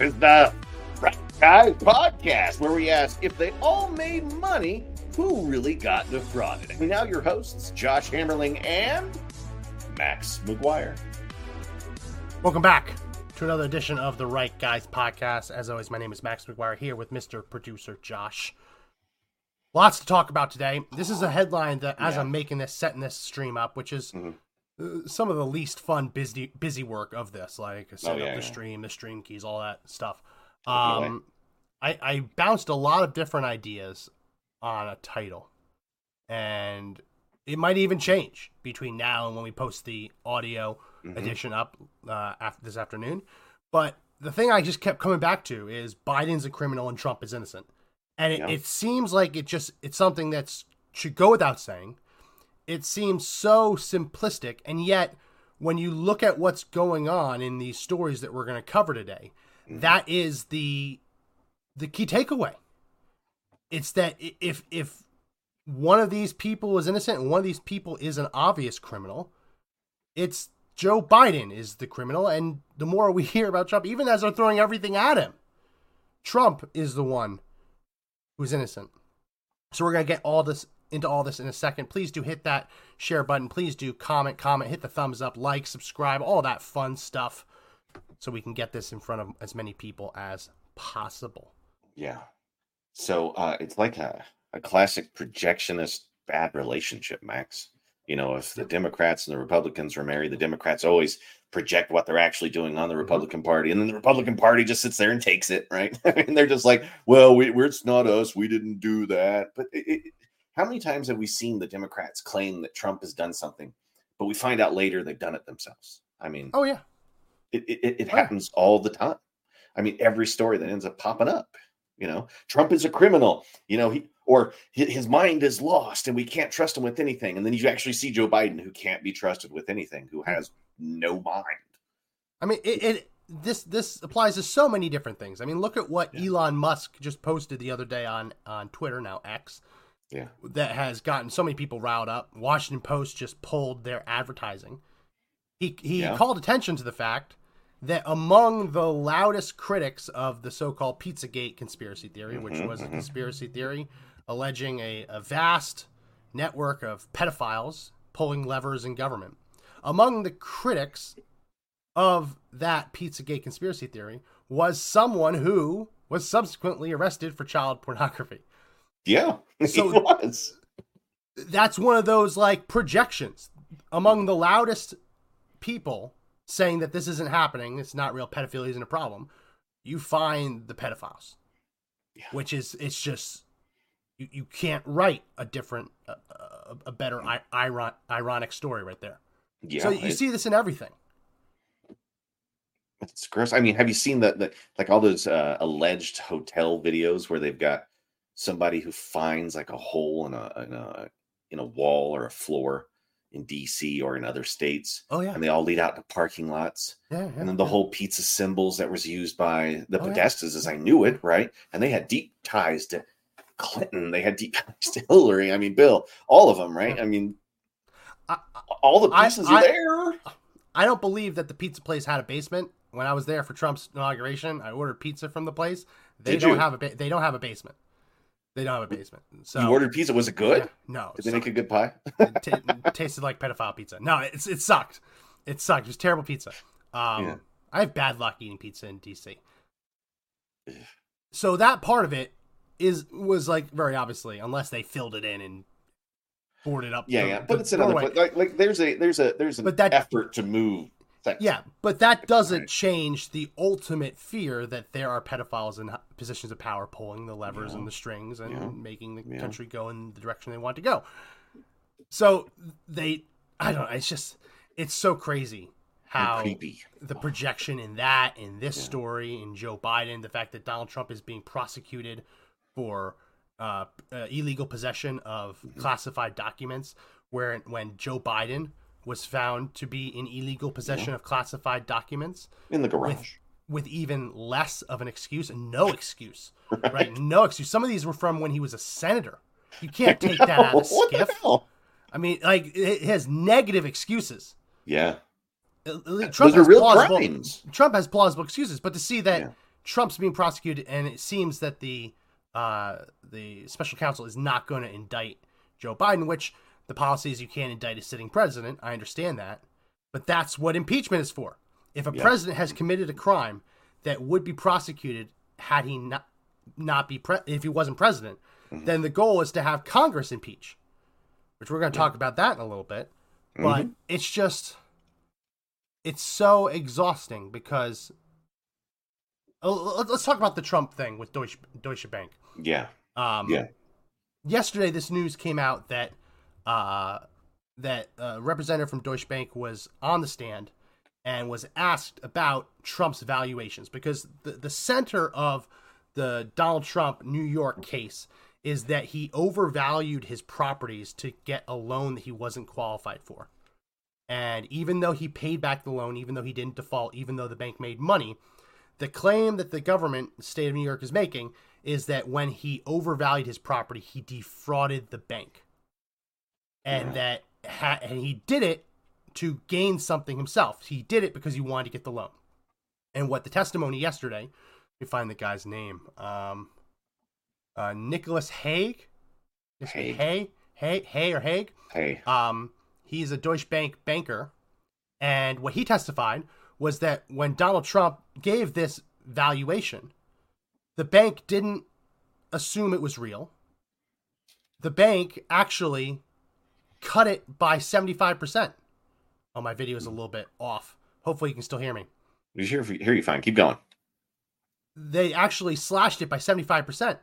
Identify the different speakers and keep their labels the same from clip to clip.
Speaker 1: This is the Right Guys podcast where we ask if they all made money, who really got defrauded? And now your hosts, Josh Hammerling and Max McGuire.
Speaker 2: Welcome back to another edition of the Right Guys podcast. As always, my name is Max McGuire here with Mr. Producer Josh. Lots to talk about today. This is a headline that, as
Speaker 1: Yeah.
Speaker 2: I'm making this, setting this stream up, which is
Speaker 1: Mhm.
Speaker 2: Some of the least fun busy busy work of this, like setting
Speaker 1: Oh, yeah,
Speaker 2: up the
Speaker 1: yeah.
Speaker 2: stream, the stream keys, all that stuff. Um, I, I bounced a lot of different ideas on a title, and it might even change between now and when we post the audio
Speaker 1: Mhm.
Speaker 2: edition up uh, after this afternoon. But the thing I just kept coming back to is Biden's a criminal and Trump is innocent, and it,
Speaker 1: Yeah.
Speaker 2: it seems like it just it's something that should go without saying. It seems so simplistic, and yet when you look at what's going on in these stories that we're going to cover today,
Speaker 1: Mhm.
Speaker 2: that is the the key takeaway. It's that if if one of these people is innocent and one of these people is an obvious criminal, it's Joe Biden is the criminal, and the more we hear about Trump, even as they're throwing everything at him, Trump is the one who's innocent. So we're gonna get all this into all this in a second. Please do hit that share button. Please do comment, comment, hit the thumbs up, like, subscribe, all that fun stuff, so we can get this in front of as many people as possible.
Speaker 1: Yeah. So uh, it's like a, a classic projectionist bad relationship, Max. You know, if the Democrats and the Republicans were married, the Democrats always project what they're actually doing on the Republican Party, and then the Republican Party just sits there and takes it, right? and they're just like, "Well, we, we're, it's not us. We didn't do that." But it, it, how many times have we seen the Democrats claim that Trump has done something, but we find out later they've done it themselves? I mean,
Speaker 2: Oh yeah,
Speaker 1: it, it, it-
Speaker 2: Oh,
Speaker 1: happens all the time. I mean, every story that ends up popping up, you know, Trump is a criminal, you know, he or his mind is lost and we can't trust him with anything. And then you actually see Joe Biden, who can't be trusted with anything, who hmm. has no mind.
Speaker 2: I mean, it, it this this applies to so many different things. I mean, look at what
Speaker 1: Yeah.
Speaker 2: Elon Musk just posted the other day on on Twitter now X
Speaker 1: Yeah.
Speaker 2: that has gotten so many people riled up. Washington Post just pulled their advertising. He he
Speaker 1: Yeah.
Speaker 2: called attention to the fact that among the loudest critics of the so-called Pizzagate conspiracy theory, which
Speaker 1: Mhm,
Speaker 2: was a
Speaker 1: mhm.
Speaker 2: conspiracy theory alleging a, a vast network of pedophiles pulling levers in government. Among the critics of that Pizzagate conspiracy theory was someone who was subsequently arrested for child pornography.
Speaker 1: Yeah.
Speaker 2: So-
Speaker 1: he was.
Speaker 2: That's one of those like projections among the loudest people saying that this isn't happening, it's not real, pedophilia isn't a problem. You find the pedophiles,
Speaker 1: Yeah.
Speaker 2: which is it's just you, you can't write a different, uh, uh, a better I- iron, ironic story right there.
Speaker 1: Yeah.
Speaker 2: so you
Speaker 1: it-
Speaker 2: see this in everything.
Speaker 1: It's gross. I mean, have you seen the, the like all those uh, alleged hotel videos where they've got somebody who finds like a hole in a in a in a wall or a floor in DC or in other states,
Speaker 2: Oh yeah,
Speaker 1: and they all lead out to parking lots,
Speaker 2: yeah, yeah
Speaker 1: and then the
Speaker 2: yeah.
Speaker 1: whole pizza symbols that was used by the
Speaker 2: Oh, yeah.
Speaker 1: Podestas, as I knew it, right? And they had deep ties to Clinton. They had deep ties to Hillary. I mean, Bill, all of them, right?
Speaker 2: Yeah.
Speaker 1: I mean,
Speaker 2: I,
Speaker 1: all the
Speaker 2: I-
Speaker 1: pieces
Speaker 2: I-
Speaker 1: are there.
Speaker 2: I don't believe that the pizza place had a basement. When I was there for Trump's inauguration, I ordered pizza from the place. They
Speaker 1: Did
Speaker 2: don't
Speaker 1: you?
Speaker 2: have a ba- they don't have a basement. They don't have a basement. So
Speaker 1: you ordered pizza. Was it good?
Speaker 2: Yeah, no,
Speaker 1: Did they make a good pie?
Speaker 2: it ta- tasted like pedophile pizza. No, it's it sucked. It sucked. It was terrible pizza. Um,
Speaker 1: Yeah.
Speaker 2: I have bad luck eating pizza in DC.
Speaker 1: Ugh.
Speaker 2: So that part of it is was like very obviously, unless they filled it in and boarded up.
Speaker 1: Yeah,
Speaker 2: the-
Speaker 1: yeah,
Speaker 2: the
Speaker 1: but it's another. Like, like there's a there's a there's an
Speaker 2: But that-
Speaker 1: effort to move. Things.
Speaker 2: Yeah, but that doesn't
Speaker 1: Right.
Speaker 2: change the ultimate fear that there are pedophiles in positions of power pulling the levers
Speaker 1: Yeah.
Speaker 2: and the strings and
Speaker 1: Yeah.
Speaker 2: making the
Speaker 1: Yeah.
Speaker 2: country go in the direction they want to go. So they, I don't know, it's just, it's so crazy how the projection in that, in this story, in Joe Biden, the fact that Donald Trump is being prosecuted for uh, uh, illegal possession of
Speaker 1: Mm-hmm.
Speaker 2: classified documents, where when Joe Biden was found to be in illegal possession of classified documents
Speaker 1: in the garage.
Speaker 2: with even less of an excuse and no excuse, right? No excuse. Some of these were from when he was a senator. You can't take that out of
Speaker 1: SCIF.
Speaker 2: I mean, like it has negative excuses.
Speaker 1: Yeah,
Speaker 2: Uh, Trump
Speaker 1: those are
Speaker 2: has
Speaker 1: real
Speaker 2: plausible,
Speaker 1: crimes.
Speaker 2: Trump has plausible excuses, but to see that
Speaker 1: Yeah.
Speaker 2: Trump's being prosecuted, and it seems that the uh, the special counsel is not going to indict Joe Biden, which the policy is you can't indict a sitting president. I understand that, but that's what impeachment is for. If a
Speaker 1: Yeah.
Speaker 2: president has committed a crime that would be prosecuted had he not not be pre- if he wasn't president,
Speaker 1: Mhm.
Speaker 2: then the goal is to have Congress impeach, which we're going to talk about that in a little bit. But
Speaker 1: Mhm.
Speaker 2: it's just it's so exhausting because let- let's talk about the Trump thing with Deutsche, Deutsche Bank.
Speaker 1: yeah,
Speaker 2: Um,
Speaker 1: Yeah.
Speaker 2: Yesterday, this news came out that uh, that a representative from Deutsche Bank was on the stand and was asked about Trump's valuations because the the center of the Donald Trump New York case is that he overvalued his properties to get a loan that he wasn't qualified for. And even though he paid back the loan, even though he didn't default, even though the bank made money, the claim that the government, the state of New York, is making is that when he overvalued his property, he defrauded the bank, and that ha- and he did it to gain something himself. He did it because he wanted to get the loan. And what the testimony yesterday, me find the guy's name, um, uh, Nicholas Haigh,
Speaker 1: Haig.
Speaker 2: Hay, Hay, Hay or Haig.
Speaker 1: hey,
Speaker 2: Um, he's a Deutsche Bank banker, and what he testified was that when Donald Trump gave this valuation, the bank didn't assume it was real. The bank actually cut it by seventy five percent. Oh, my video is a little bit off. Hopefully, you can still hear me.
Speaker 1: we hear hear you fine. Keep going.
Speaker 2: they actually slashed it by 75%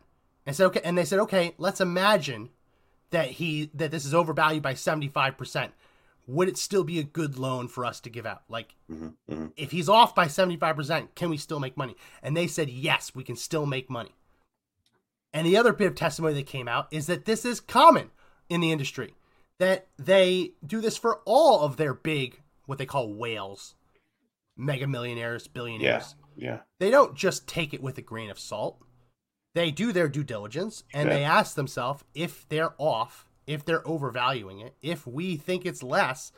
Speaker 2: and said okay and they said okay let's imagine that he that this is overvalued by 75% would it still be a good loan for us to give out like
Speaker 1: hmm hmm
Speaker 2: if he's off by 75% can we still make money and they said yes we can still make money and the other bit of testimony that came out is that this is common in the industry that they do this for all of their big what they call whales mega millionaires billionaires
Speaker 1: Yeah, yeah.
Speaker 2: they don't just take it with a grain of salt. They do their due diligence and they ask themselves if they're off, if they're overvaluing it, if we think it's less,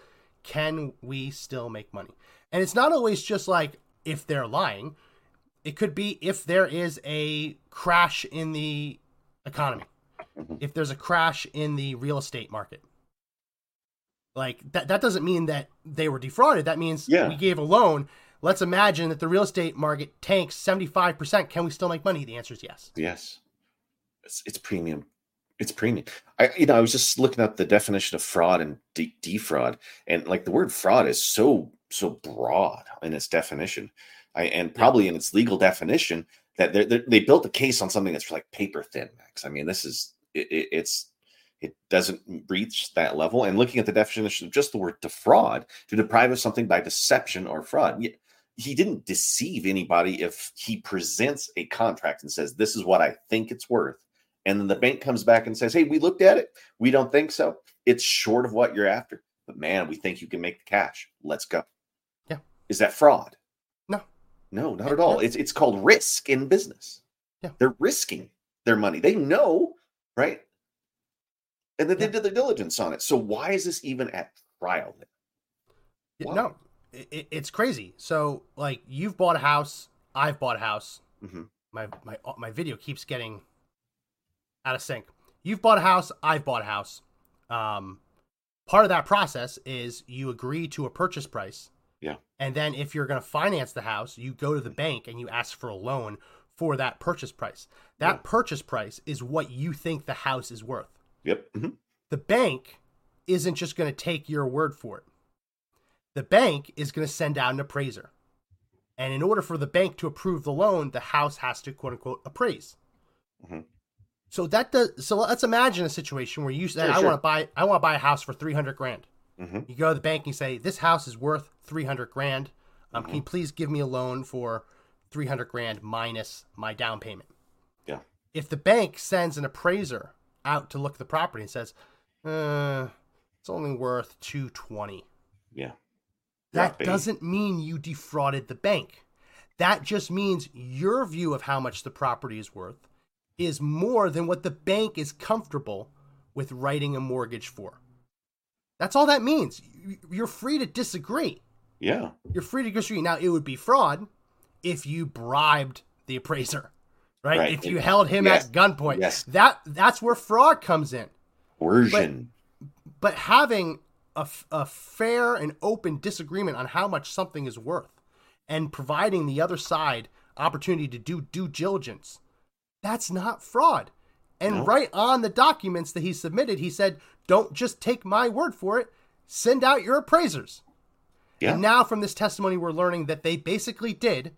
Speaker 2: can we still make money? And it's not always just like if they're lying. It could be if there is a crash in the economy,
Speaker 1: Mhm.
Speaker 2: if there's a crash in the real estate market. Like that, that doesn't mean that they were defrauded. That means
Speaker 1: Yeah.
Speaker 2: we gave a loan. Let's imagine that the real estate market tanks 75%. Can we still make money? The answer is yes.
Speaker 1: yes. It's it's premium. It's premium. I you know I was just looking up the definition of fraud and de- defraud, and like the word fraud is so so broad in its definition, I, and probably in its legal definition that they're, they're, they built a case on something that's like paper thin, Max. I mean, this is it, it's it doesn't reach that level. And looking at the definition of just the word defraud, to deprive of something by deception or fraud. He didn't deceive anybody if he presents a contract and says, This is what I think it's worth. And then the bank comes back and says, Hey, we looked at it. We don't think so. It's short of what you're after. But man, we think you can make the cash. Let's go.
Speaker 2: Yeah.
Speaker 1: Is that fraud?
Speaker 2: No.
Speaker 1: No, not at all. It's it's called risk in business.
Speaker 2: Yeah.
Speaker 1: They're risking their money. They know, right? And then
Speaker 2: Yeah.
Speaker 1: they did their diligence on it. So why is this even at trial? Why?
Speaker 2: No, it, it's crazy. So, like, you've bought a house. I've bought a house.
Speaker 1: Mhm.
Speaker 2: My, my, my video keeps getting out of sync. You've bought a house. I've bought a house. Um, part of that process is you agree to a purchase price.
Speaker 1: Yeah.
Speaker 2: And then if you're going to finance the house, you go to the bank and you ask for a loan for that purchase price. That
Speaker 1: Yeah.
Speaker 2: purchase price is what you think the house is worth.
Speaker 1: Yep. mhm.
Speaker 2: The bank isn't just going to take your word for it. The bank is going to send out an appraiser. And in order for the bank to approve the loan, the house has to quote unquote appraise.
Speaker 1: Mhm.
Speaker 2: So that does so let's imagine a situation where you say
Speaker 1: Sure,
Speaker 2: I
Speaker 1: sure.
Speaker 2: want to buy I want to buy a house for 300 grand.
Speaker 1: Mhm.
Speaker 2: You go to the bank and you say this house is worth 300 grand. Um,
Speaker 1: Mm-hmm.
Speaker 2: can you please give me a loan for 300 grand minus my down payment?
Speaker 1: Yeah.
Speaker 2: If the bank sends an appraiser out to look at the property and says, uh, it's only worth 220.
Speaker 1: Yeah.
Speaker 2: That
Speaker 1: Dropping.
Speaker 2: doesn't mean you defrauded the bank. That just means your view of how much the property is worth is more than what the bank is comfortable with writing a mortgage for. That's all that means. You're free to disagree.
Speaker 1: Yeah.
Speaker 2: You're free to disagree. Now, it would be fraud if you bribed the appraiser, right?
Speaker 1: Right.
Speaker 2: If you held him
Speaker 1: Yes.
Speaker 2: at gunpoint,
Speaker 1: Yes.
Speaker 2: that that's where fraud comes in.
Speaker 1: Coercion.
Speaker 2: But having a, a fair and open disagreement on how much something is worth and providing the other side opportunity to do due diligence, that's not fraud. And
Speaker 1: No.
Speaker 2: right on the documents that he submitted, he said, don't just take my word for it, send out your appraisers.
Speaker 1: Yeah.
Speaker 2: And now from this testimony, we're learning that they basically did.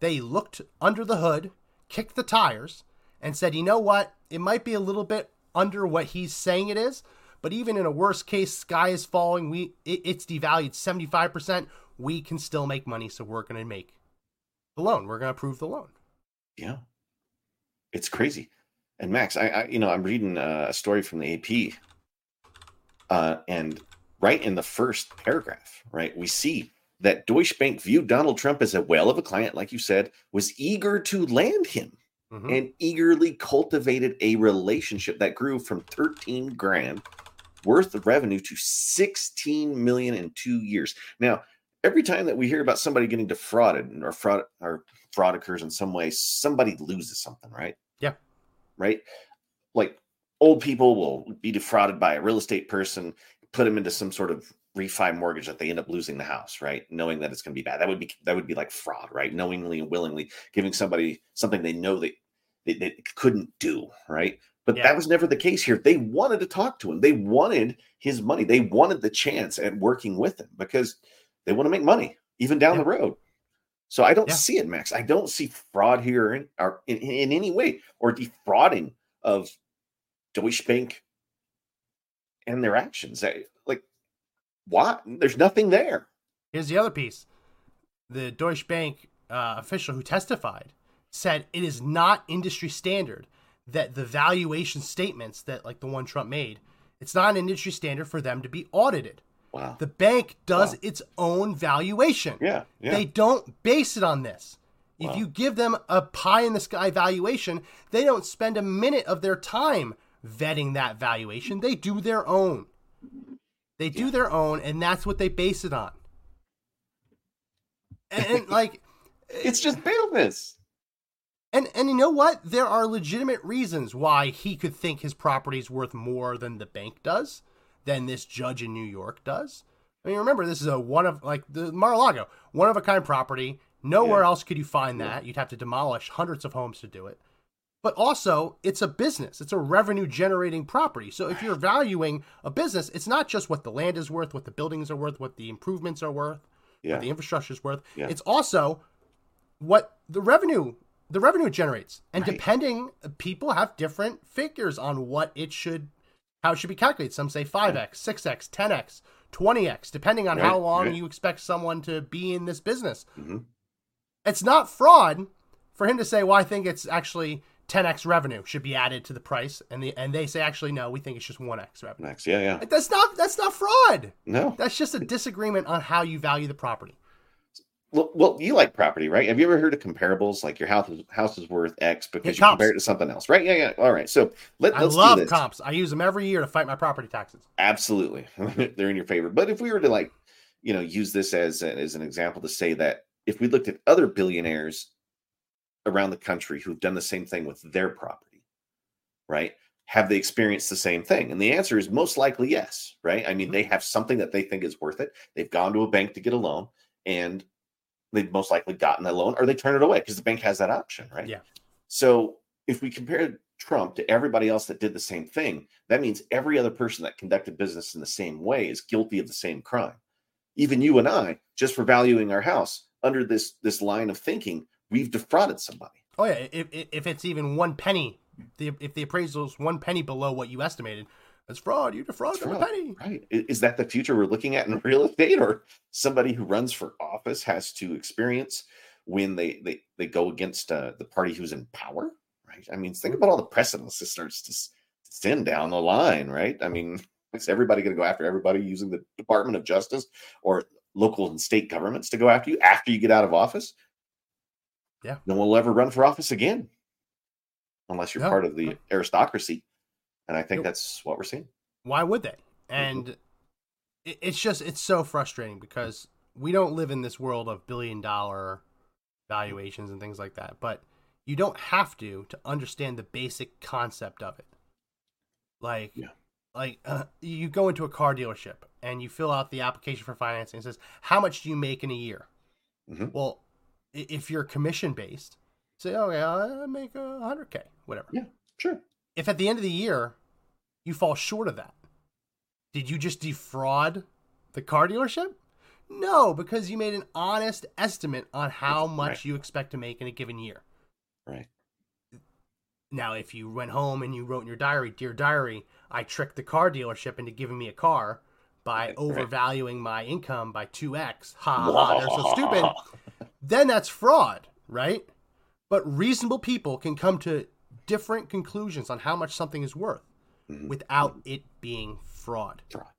Speaker 2: They looked under the hood, kicked the tires, and said, you know what? It might be a little bit under what he's saying it is, but even in a worst case, sky is falling. We it, it's devalued seventy five percent. We can still make money, so we're going to make the loan. We're going to approve the loan.
Speaker 1: Yeah, it's crazy. And Max, I, I you know, I'm reading uh, a story from the AP, uh, and right in the first paragraph, right, we see that Deutsche Bank viewed Donald Trump as a whale of a client, like you said, was eager to land him
Speaker 2: Mhm.
Speaker 1: and eagerly cultivated a relationship that grew from 13 grand worth of revenue to 16 million in two years. Now, every time that we hear about somebody getting defrauded or fraud or fraud occurs in some way, somebody loses something, right?
Speaker 2: Yeah.
Speaker 1: Right. Like old people will be defrauded by a real estate person, put them into some sort of refi mortgage that they end up losing the house, right? Knowing that it's going to be bad. That would be that would be like fraud, right? Knowingly and willingly giving somebody something they know they they, they couldn't do, right? But
Speaker 2: Yeah.
Speaker 1: that was never the case here. They wanted to talk to him. They wanted his money. They wanted the chance at working with him because they want to make money even down
Speaker 2: Yeah.
Speaker 1: the road. So I don't
Speaker 2: Yeah.
Speaker 1: see it, Max. I don't see fraud here in, or in, in any way or defrauding of Deutsche Bank and their actions. What? There's nothing there.
Speaker 2: Here's the other piece. The Deutsche Bank uh, official who testified said it is not industry standard that the valuation statements that like the one Trump made, it's not an industry standard for them to be audited.
Speaker 1: Wow.
Speaker 2: The bank does
Speaker 1: Wow.
Speaker 2: its own valuation.
Speaker 1: yeah. Yeah.
Speaker 2: They don't base it on this. If
Speaker 1: Wow.
Speaker 2: you give them a pie in the sky valuation, they don't spend a minute of their time vetting that valuation. They do their own. They do
Speaker 1: Yeah.
Speaker 2: their own, and that's what they base it on. And, and, like,
Speaker 1: it's just baleness.
Speaker 2: and and you know what? There are legitimate reasons why he could think his property's worth more than the bank does, than this judge in New York does. I mean, remember this is a one of like the Mar-a-Lago, one of a kind property. Nowhere
Speaker 1: Yeah.
Speaker 2: else could you find that. You'd have to demolish hundreds of homes to do it. But also, it's a business. It's a revenue generating property. So if you're valuing a business, it's not just what the land is worth, what the buildings are worth, what the improvements are worth,
Speaker 1: Yeah.
Speaker 2: what the infrastructure is worth.
Speaker 1: Yeah.
Speaker 2: It's also what the revenue the revenue it generates. And
Speaker 1: Right.
Speaker 2: depending people have different figures on what it should how it should be calculated. Some say 5x, 6x, 10x, 20x, depending on how long
Speaker 1: right.
Speaker 2: you expect someone to be in this business.
Speaker 1: Mhm.
Speaker 2: It's not fraud for him to say, "Well, I think it's actually 10x revenue should be added to the price," and the and they say, "Actually, no, we think it's just 1x revenue."
Speaker 1: Max. Yeah. Yeah.
Speaker 2: That's not that's not fraud.
Speaker 1: No.
Speaker 2: That's just a disagreement on how you value the property.
Speaker 1: Well, well, you like property, right? Have you ever heard of comparables? Like your house is, house is worth X because
Speaker 2: Yeah,
Speaker 1: you compare it to something else, right? Yeah, yeah. All right. So let,
Speaker 2: us
Speaker 1: I
Speaker 2: love comps. I use them every year to fight my property taxes.
Speaker 1: Absolutely, they're in your favor. But if we were to like, you know, use this as a- as an example to say that if we looked at other billionaires around the country who've done the same thing with their property, right? Have they experienced the same thing? And the answer is most likely yes, right? I mean, mm-hmm. they have something that they think is worth it. They've gone to a bank to get a loan, and they've most likely gotten that loan, or they turn it away because the bank has that option, right?
Speaker 2: Yeah.
Speaker 1: So if we compare Trump to everybody else that did the same thing, that means every other person that conducted business in the same way is guilty of the same crime. Even you and I, just for valuing our house under this this line of thinking, we've defrauded somebody.
Speaker 2: Oh yeah, if if it's even one penny, the if the appraisal is one penny below what you estimated, that's fraud. You defrauded them a penny.
Speaker 1: Right. Is that the future we're looking at in real estate or somebody who runs for office has to experience when they they, they go against uh, the party who's in power? Right. I mean, think about all the precedents this starts to send down the line, right? I mean, is everybody going to go after everybody using the Department of Justice or local and state governments to go after you after you get out of office?
Speaker 2: Yeah.
Speaker 1: No one will ever run for office again unless you're
Speaker 2: No,
Speaker 1: part of the aristocracy. And I think that's what we're seeing.
Speaker 2: Why would they? And it, it's just it's so frustrating because we don't live in this world of billion dollar valuations and things like that. But You don't have to to understand the basic concept of it. Like,
Speaker 1: Yeah.
Speaker 2: like uh, you go into a car dealership and you fill out the application for financing. It says, "How much do you make in a year?"
Speaker 1: Mhm.
Speaker 2: Well, if you're commission based, say, "Oh yeah, I make a hundred k, whatever."
Speaker 1: Yeah, sure.
Speaker 2: If at the end of the year you fall short of that, did you just defraud the car dealership? No, because you made an honest estimate on how much
Speaker 1: Right.
Speaker 2: you expect to make in a given year.
Speaker 1: Right.
Speaker 2: Now, if you went home and you wrote in your diary, Dear Diary, I tricked the car dealership into giving me a car by
Speaker 1: Right,
Speaker 2: overvaluing my income by 2x, ha ha, ha, they're so stupid, then that's fraud, right? But reasonable people can come to different conclusions on how much something is worth
Speaker 1: Mhm.
Speaker 2: without it being fraud.
Speaker 1: Fraud.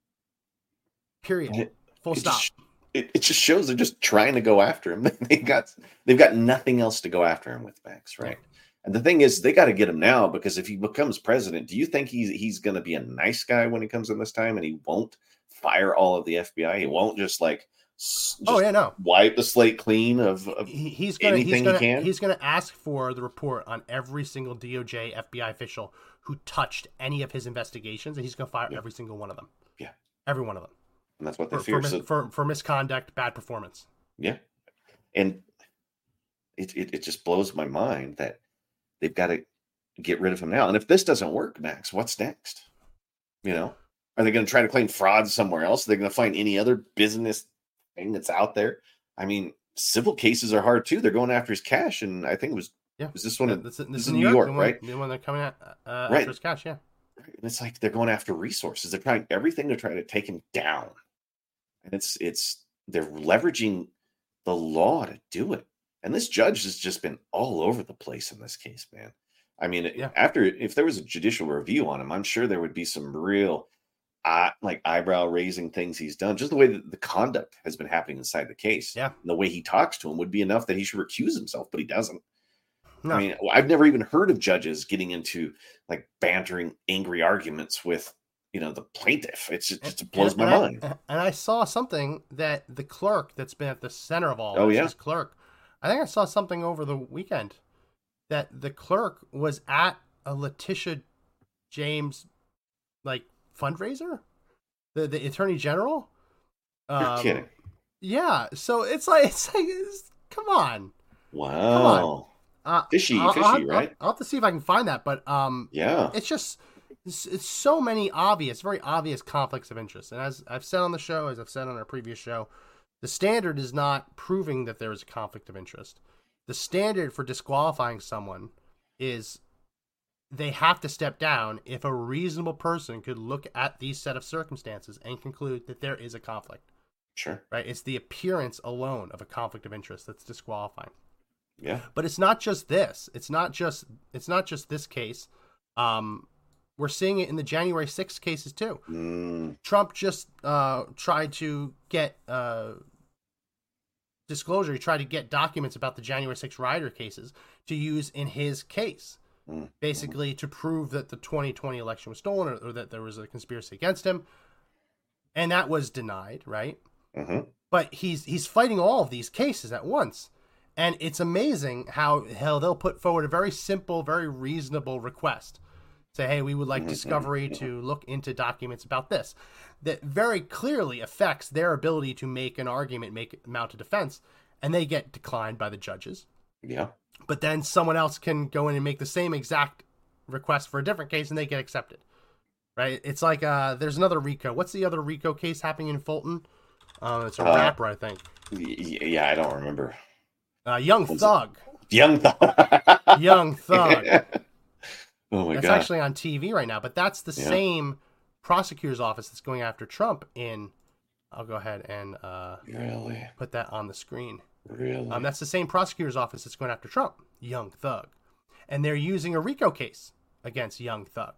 Speaker 2: Period.
Speaker 1: It-
Speaker 2: Full
Speaker 1: it
Speaker 2: stop.
Speaker 1: just- it, it just shows they're just trying to go after him. they got they've got nothing else to go after him with, Max. Right. And the thing is, they got to get him now because if he becomes president, do you think he's he's going to be a nice guy when he comes in this time, and he won't fire all of the FBI? He won't just like
Speaker 2: Oh yeah, no.
Speaker 1: wipe the slate clean of, of
Speaker 2: he's gonna
Speaker 1: anything he
Speaker 2: gonna
Speaker 1: can?
Speaker 2: he's gonna ask for the report on every single DOJ FBI official who touched any of his investigations, and he's gonna fire
Speaker 1: Yeah.
Speaker 2: every single one of them.
Speaker 1: Yeah.
Speaker 2: every one of them
Speaker 1: and that's what they
Speaker 2: for,
Speaker 1: fear.
Speaker 2: for,
Speaker 1: so
Speaker 2: for, for misconduct, bad performance.
Speaker 1: Yeah. And it, it, it just blows my mind that they've got to get rid of him now. And if this doesn't work, Max, what's next? You know, are they going to try to claim fraud somewhere else? Are they going to find any other business thing that's out there? I mean, civil cases are hard too. They're going after his cash. And I think it was,
Speaker 2: Yeah.
Speaker 1: was this one? of-
Speaker 2: This, this,
Speaker 1: this
Speaker 2: is New
Speaker 1: New
Speaker 2: York,
Speaker 1: York,
Speaker 2: the one,
Speaker 1: right?
Speaker 2: The one they're coming at uh,
Speaker 1: Right.
Speaker 2: after his cash, yeah.
Speaker 1: And it's like they're going after resources. They're trying everything to try to take him down. And it's it's they're leveraging the law to do it. And this judge has just been all over the place in this case, man. I mean,
Speaker 2: Yeah.
Speaker 1: after if there was a judicial review on him, I'm sure there would be some real uh, like eyebrow raising things he's done. Just the way that the conduct has been happening inside the case.
Speaker 2: Yeah.
Speaker 1: And the way he talks to him would be enough that he should recuse himself, but he doesn't.
Speaker 2: No.
Speaker 1: I mean, I've never even heard of judges getting into like bantering, angry arguments with, you know, the plaintiff. It's it just blows
Speaker 2: And-
Speaker 1: my
Speaker 2: and I-
Speaker 1: mind.
Speaker 2: and I saw something that the clerk that's been at the center of all
Speaker 1: Oh,
Speaker 2: this,
Speaker 1: yeah?
Speaker 2: this clerk. I think I saw something over the weekend that the clerk was at a Letitia James like fundraiser, the the attorney general.
Speaker 1: You're
Speaker 2: Um,
Speaker 1: kidding.
Speaker 2: Yeah, so it's like it's like it's, come on.
Speaker 1: Wow.
Speaker 2: Uh,
Speaker 1: Fishy,
Speaker 2: I'll- I'll
Speaker 1: fishy, right?
Speaker 2: I'll, I'll have to see if I can find that, but um,
Speaker 1: Yeah.
Speaker 2: it's just it's, it's so many obvious, very obvious conflicts of interest. And as I've said on the show, as I've said on our previous show, the standard is not proving that there is a conflict of interest. The standard for disqualifying someone is they have to step down if a reasonable person could look at these set of circumstances and conclude that there is a conflict.
Speaker 1: Sure.
Speaker 2: Right? It's the appearance alone of a conflict of interest that's disqualifying
Speaker 1: Yeah.
Speaker 2: but it's not just this it's not just it's not just this case um we're seeing it in the january 6th cases too
Speaker 1: Mm,
Speaker 2: trump just uh tried to get uh disclosure he tried to get documents about the january 6th rider cases to use in his case
Speaker 1: mm,
Speaker 2: basically to prove that the 2020 election was stolen or, or that there was a conspiracy against him. And that was denied right?
Speaker 1: Hmm
Speaker 2: but he's he's fighting all of these cases at once. And it's amazing how hell they'll put forward a very simple very reasonable request. Say hey we would like
Speaker 1: Mhm,
Speaker 2: discovery to look into documents about this. That very clearly affects their ability to make an argument make mount a defense. And they get declined by the judges.
Speaker 1: Yeah.
Speaker 2: But then someone else can go in and make the same exact request for a different case and they get accepted right it's like uh there's another rico what's the other rico case happening in fulton uh, it's a
Speaker 1: Uh,
Speaker 2: rapper i think
Speaker 1: Yeah. I don't remember.
Speaker 2: uh, young thug
Speaker 1: Young Thug.
Speaker 2: young thug
Speaker 1: oh my
Speaker 2: that's
Speaker 1: god.
Speaker 2: actually on tv right now but that's the
Speaker 1: Yeah.
Speaker 2: same prosecutor's office that's going after trump in i'll go ahead and uh,
Speaker 1: really.
Speaker 2: put that on the screen
Speaker 1: Really.
Speaker 2: Um, that's the same prosecutor's office that's going after Trump, Young Thug, and they're using a RICO case against Young Thug,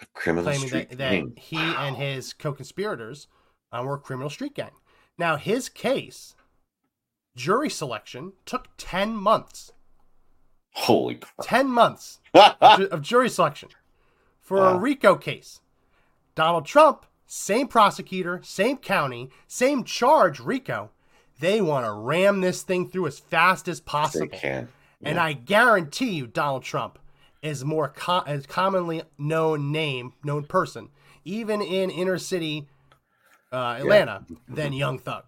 Speaker 1: A criminal
Speaker 2: claiming
Speaker 1: street
Speaker 2: that, that he and his co-conspirators um, were a criminal street gang. Now, his case, jury selection took ten months.
Speaker 1: Holy crap.
Speaker 2: Ten months ju- of jury selection for a RICO case. Donald Trump, same prosecutor, same county, same charge, RICO. They want to ram this thing through as fast as
Speaker 1: they
Speaker 2: possible.
Speaker 1: can.
Speaker 2: And I guarantee you, Donald Trump is more co- is commonly known name, known person, even in inner city uh, Atlanta, than Young Thug.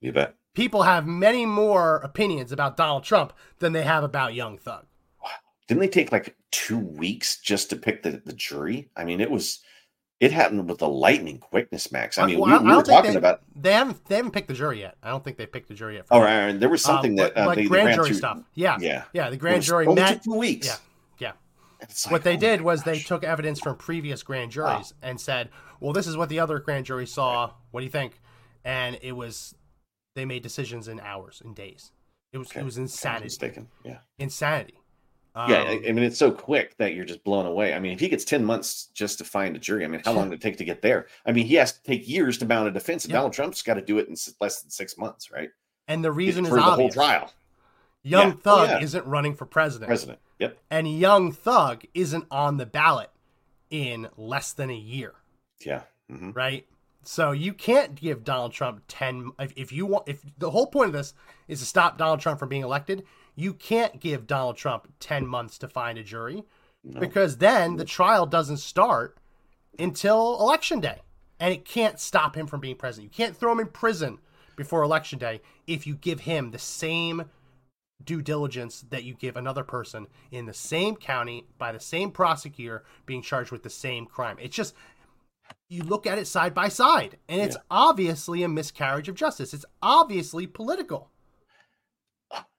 Speaker 1: You bet.
Speaker 2: People have many more opinions about Donald Trump than they have about Young Thug.
Speaker 1: Didn't they take like two weeks just to pick the, the jury? I mean, it was it happened with the lightning quickness, Max. I mean,
Speaker 2: Well,
Speaker 1: we, we
Speaker 2: don't
Speaker 1: were talking
Speaker 2: they,
Speaker 1: about
Speaker 2: They haven't. They haven't picked the jury yet. I don't think they picked the jury yet.
Speaker 1: oh,
Speaker 2: that.
Speaker 1: right, there was something
Speaker 2: Uh,
Speaker 1: that uh,
Speaker 2: like grand
Speaker 1: ran
Speaker 2: jury stuff. Yeah,
Speaker 1: Yeah,
Speaker 2: yeah. The grand jury met.
Speaker 1: took two weeks.
Speaker 2: Yeah, yeah.
Speaker 1: Like,
Speaker 2: What they
Speaker 1: oh
Speaker 2: did was they took evidence from previous grand juries and said, "Well, this is what the other grand jury saw. What do you think?" And it was they made decisions in hours and days. It was
Speaker 1: Okay.
Speaker 2: it was insanity.
Speaker 1: mistaken. Yeah,
Speaker 2: Insanity. Um,
Speaker 1: yeah. I, I mean, it's so quick that you're just blown away. I mean, if he gets ten months just to find a jury, I mean, how long did it take to get there? I mean, he has to take years to mount a defense, and
Speaker 2: Yeah.
Speaker 1: Donald Trump's got to do it in less than six months, right?
Speaker 2: and the reason
Speaker 1: for
Speaker 2: is
Speaker 1: the whole trial.
Speaker 2: Young
Speaker 1: Yeah. Oh,
Speaker 2: Thug
Speaker 1: yeah.
Speaker 2: isn't running for president,
Speaker 1: President. Yep.
Speaker 2: and Young Thug isn't on the ballot in less than a year.
Speaker 1: Yeah. hmm
Speaker 2: right? So you can't give Donald Trump 10 if, if you want if the whole point of this is to stop Donald Trump from being elected, you can't give Donald Trump 10 months to find a jury
Speaker 1: No.
Speaker 2: because then the trial doesn't start until election day and it can't stop him from being president. You can't throw him in prison before election day if you give him the same due diligence that you give another person in the same county by the same prosecutor being charged with the same crime. It's just you look at it side by side and it's
Speaker 1: Yeah.
Speaker 2: obviously a miscarriage of justice. It's obviously political.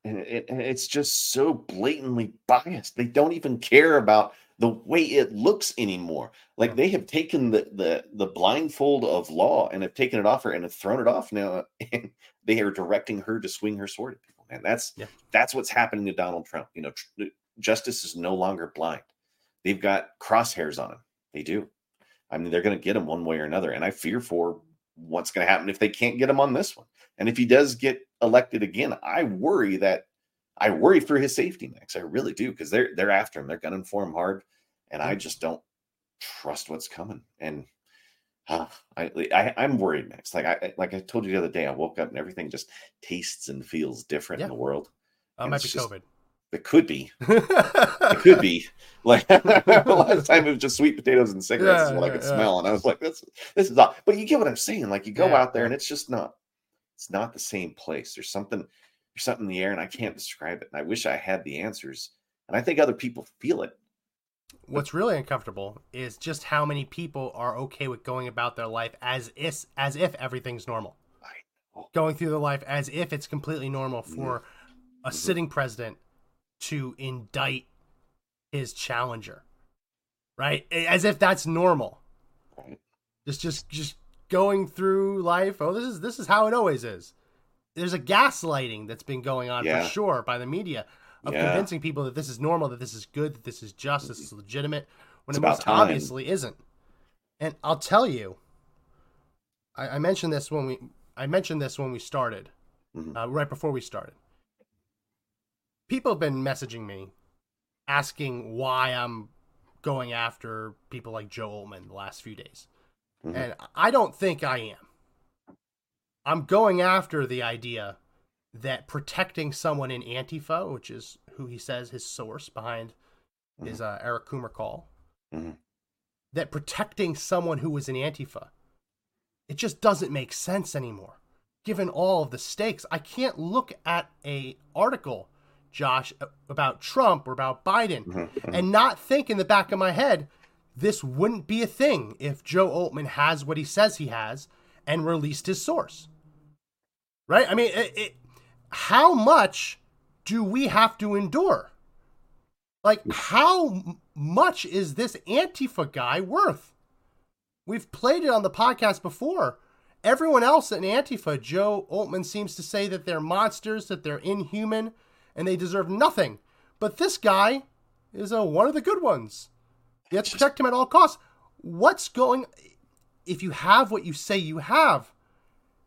Speaker 1: And, it, it's just so blatantly biased. They don't even care about the way it looks anymore. Like they have taken the the the blindfold of law and have taken it off her and have thrown it off now, and they are directing her to swing her sword at people. Man, that's
Speaker 2: Yeah.
Speaker 1: that's what's happening to Donald Trump. You know, tr- justice is no longer blind. They've got crosshairs on him. They do. I mean, they're going to get him one way or another, and I fear for what's going to happen if they can't get him on this one. And if he does get elected again, I worry that I worry for his safety, Max. I really do because they're they're after him. They're gunning for him hard, and I just don't trust what's coming. And uh, I, I I'm worried, Max. Like I like I told you the other day, I woke up and everything just tastes and feels different
Speaker 2: Yeah.
Speaker 1: in the world.
Speaker 2: Uh, might be
Speaker 1: just-
Speaker 2: COVID.
Speaker 1: It could be. It could be. Like the last time it was just sweet potatoes and cigarettes is
Speaker 2: Yeah,
Speaker 1: what I could
Speaker 2: yeah.
Speaker 1: smell. And I was like, this this is all but you get what I'm saying. Like you go
Speaker 2: Yeah,
Speaker 1: out there and it's just not it's not the same place. There's something there's something in the air and I can't describe it. And I wish I had the answers. And I think other people feel it.
Speaker 2: What's really uncomfortable is just how many people are okay with going about their life as if as if everything's normal.
Speaker 1: I know.
Speaker 2: Going through their life as if it's completely normal
Speaker 1: Mm-hmm.
Speaker 2: for a sitting president to indict his challenger. Right? As if that's normal. Just just just going through life. Oh, this is this is how it always is. There's a gaslighting that's been going on
Speaker 1: Yeah.
Speaker 2: for sure by the media of
Speaker 1: Yeah.
Speaker 2: convincing people that this is normal, that this is good, that this is just, this is legitimate, when
Speaker 1: It's
Speaker 2: it most
Speaker 1: time.
Speaker 2: obviously isn't. And I'll tell you, I, I mentioned this when we I mentioned this when we started,
Speaker 1: Mhm.
Speaker 2: uh, right before we started. People have been messaging me, asking why I'm going after people like Joe Oltmann the last few days.
Speaker 1: Mhm.
Speaker 2: And I don't think I am. I'm going after the idea that protecting someone in Antifa, which is who he says his source behind his uh, Eric Coomer call,
Speaker 1: Mhm.
Speaker 2: that protecting someone who was in Antifa, it just doesn't make sense anymore. Given all of the stakes, I can't look at a article, Josh, about Trump or about Biden
Speaker 1: Mhm. Mhm.
Speaker 2: and not think in the back of my head, this wouldn't be a thing if Joe Oltmann has what he says he has and released his source. Right? I mean, it, it, how much do we have to endure? Like, how m- much is this Antifa guy worth? We've played it on the podcast before. Everyone else in Antifa, Joe Oltmann seems to say that they're monsters, that they're inhuman, and they deserve nothing. But this guy is a, one of the good ones. You have to protect him at all costs. What's going? If you have what you say you have,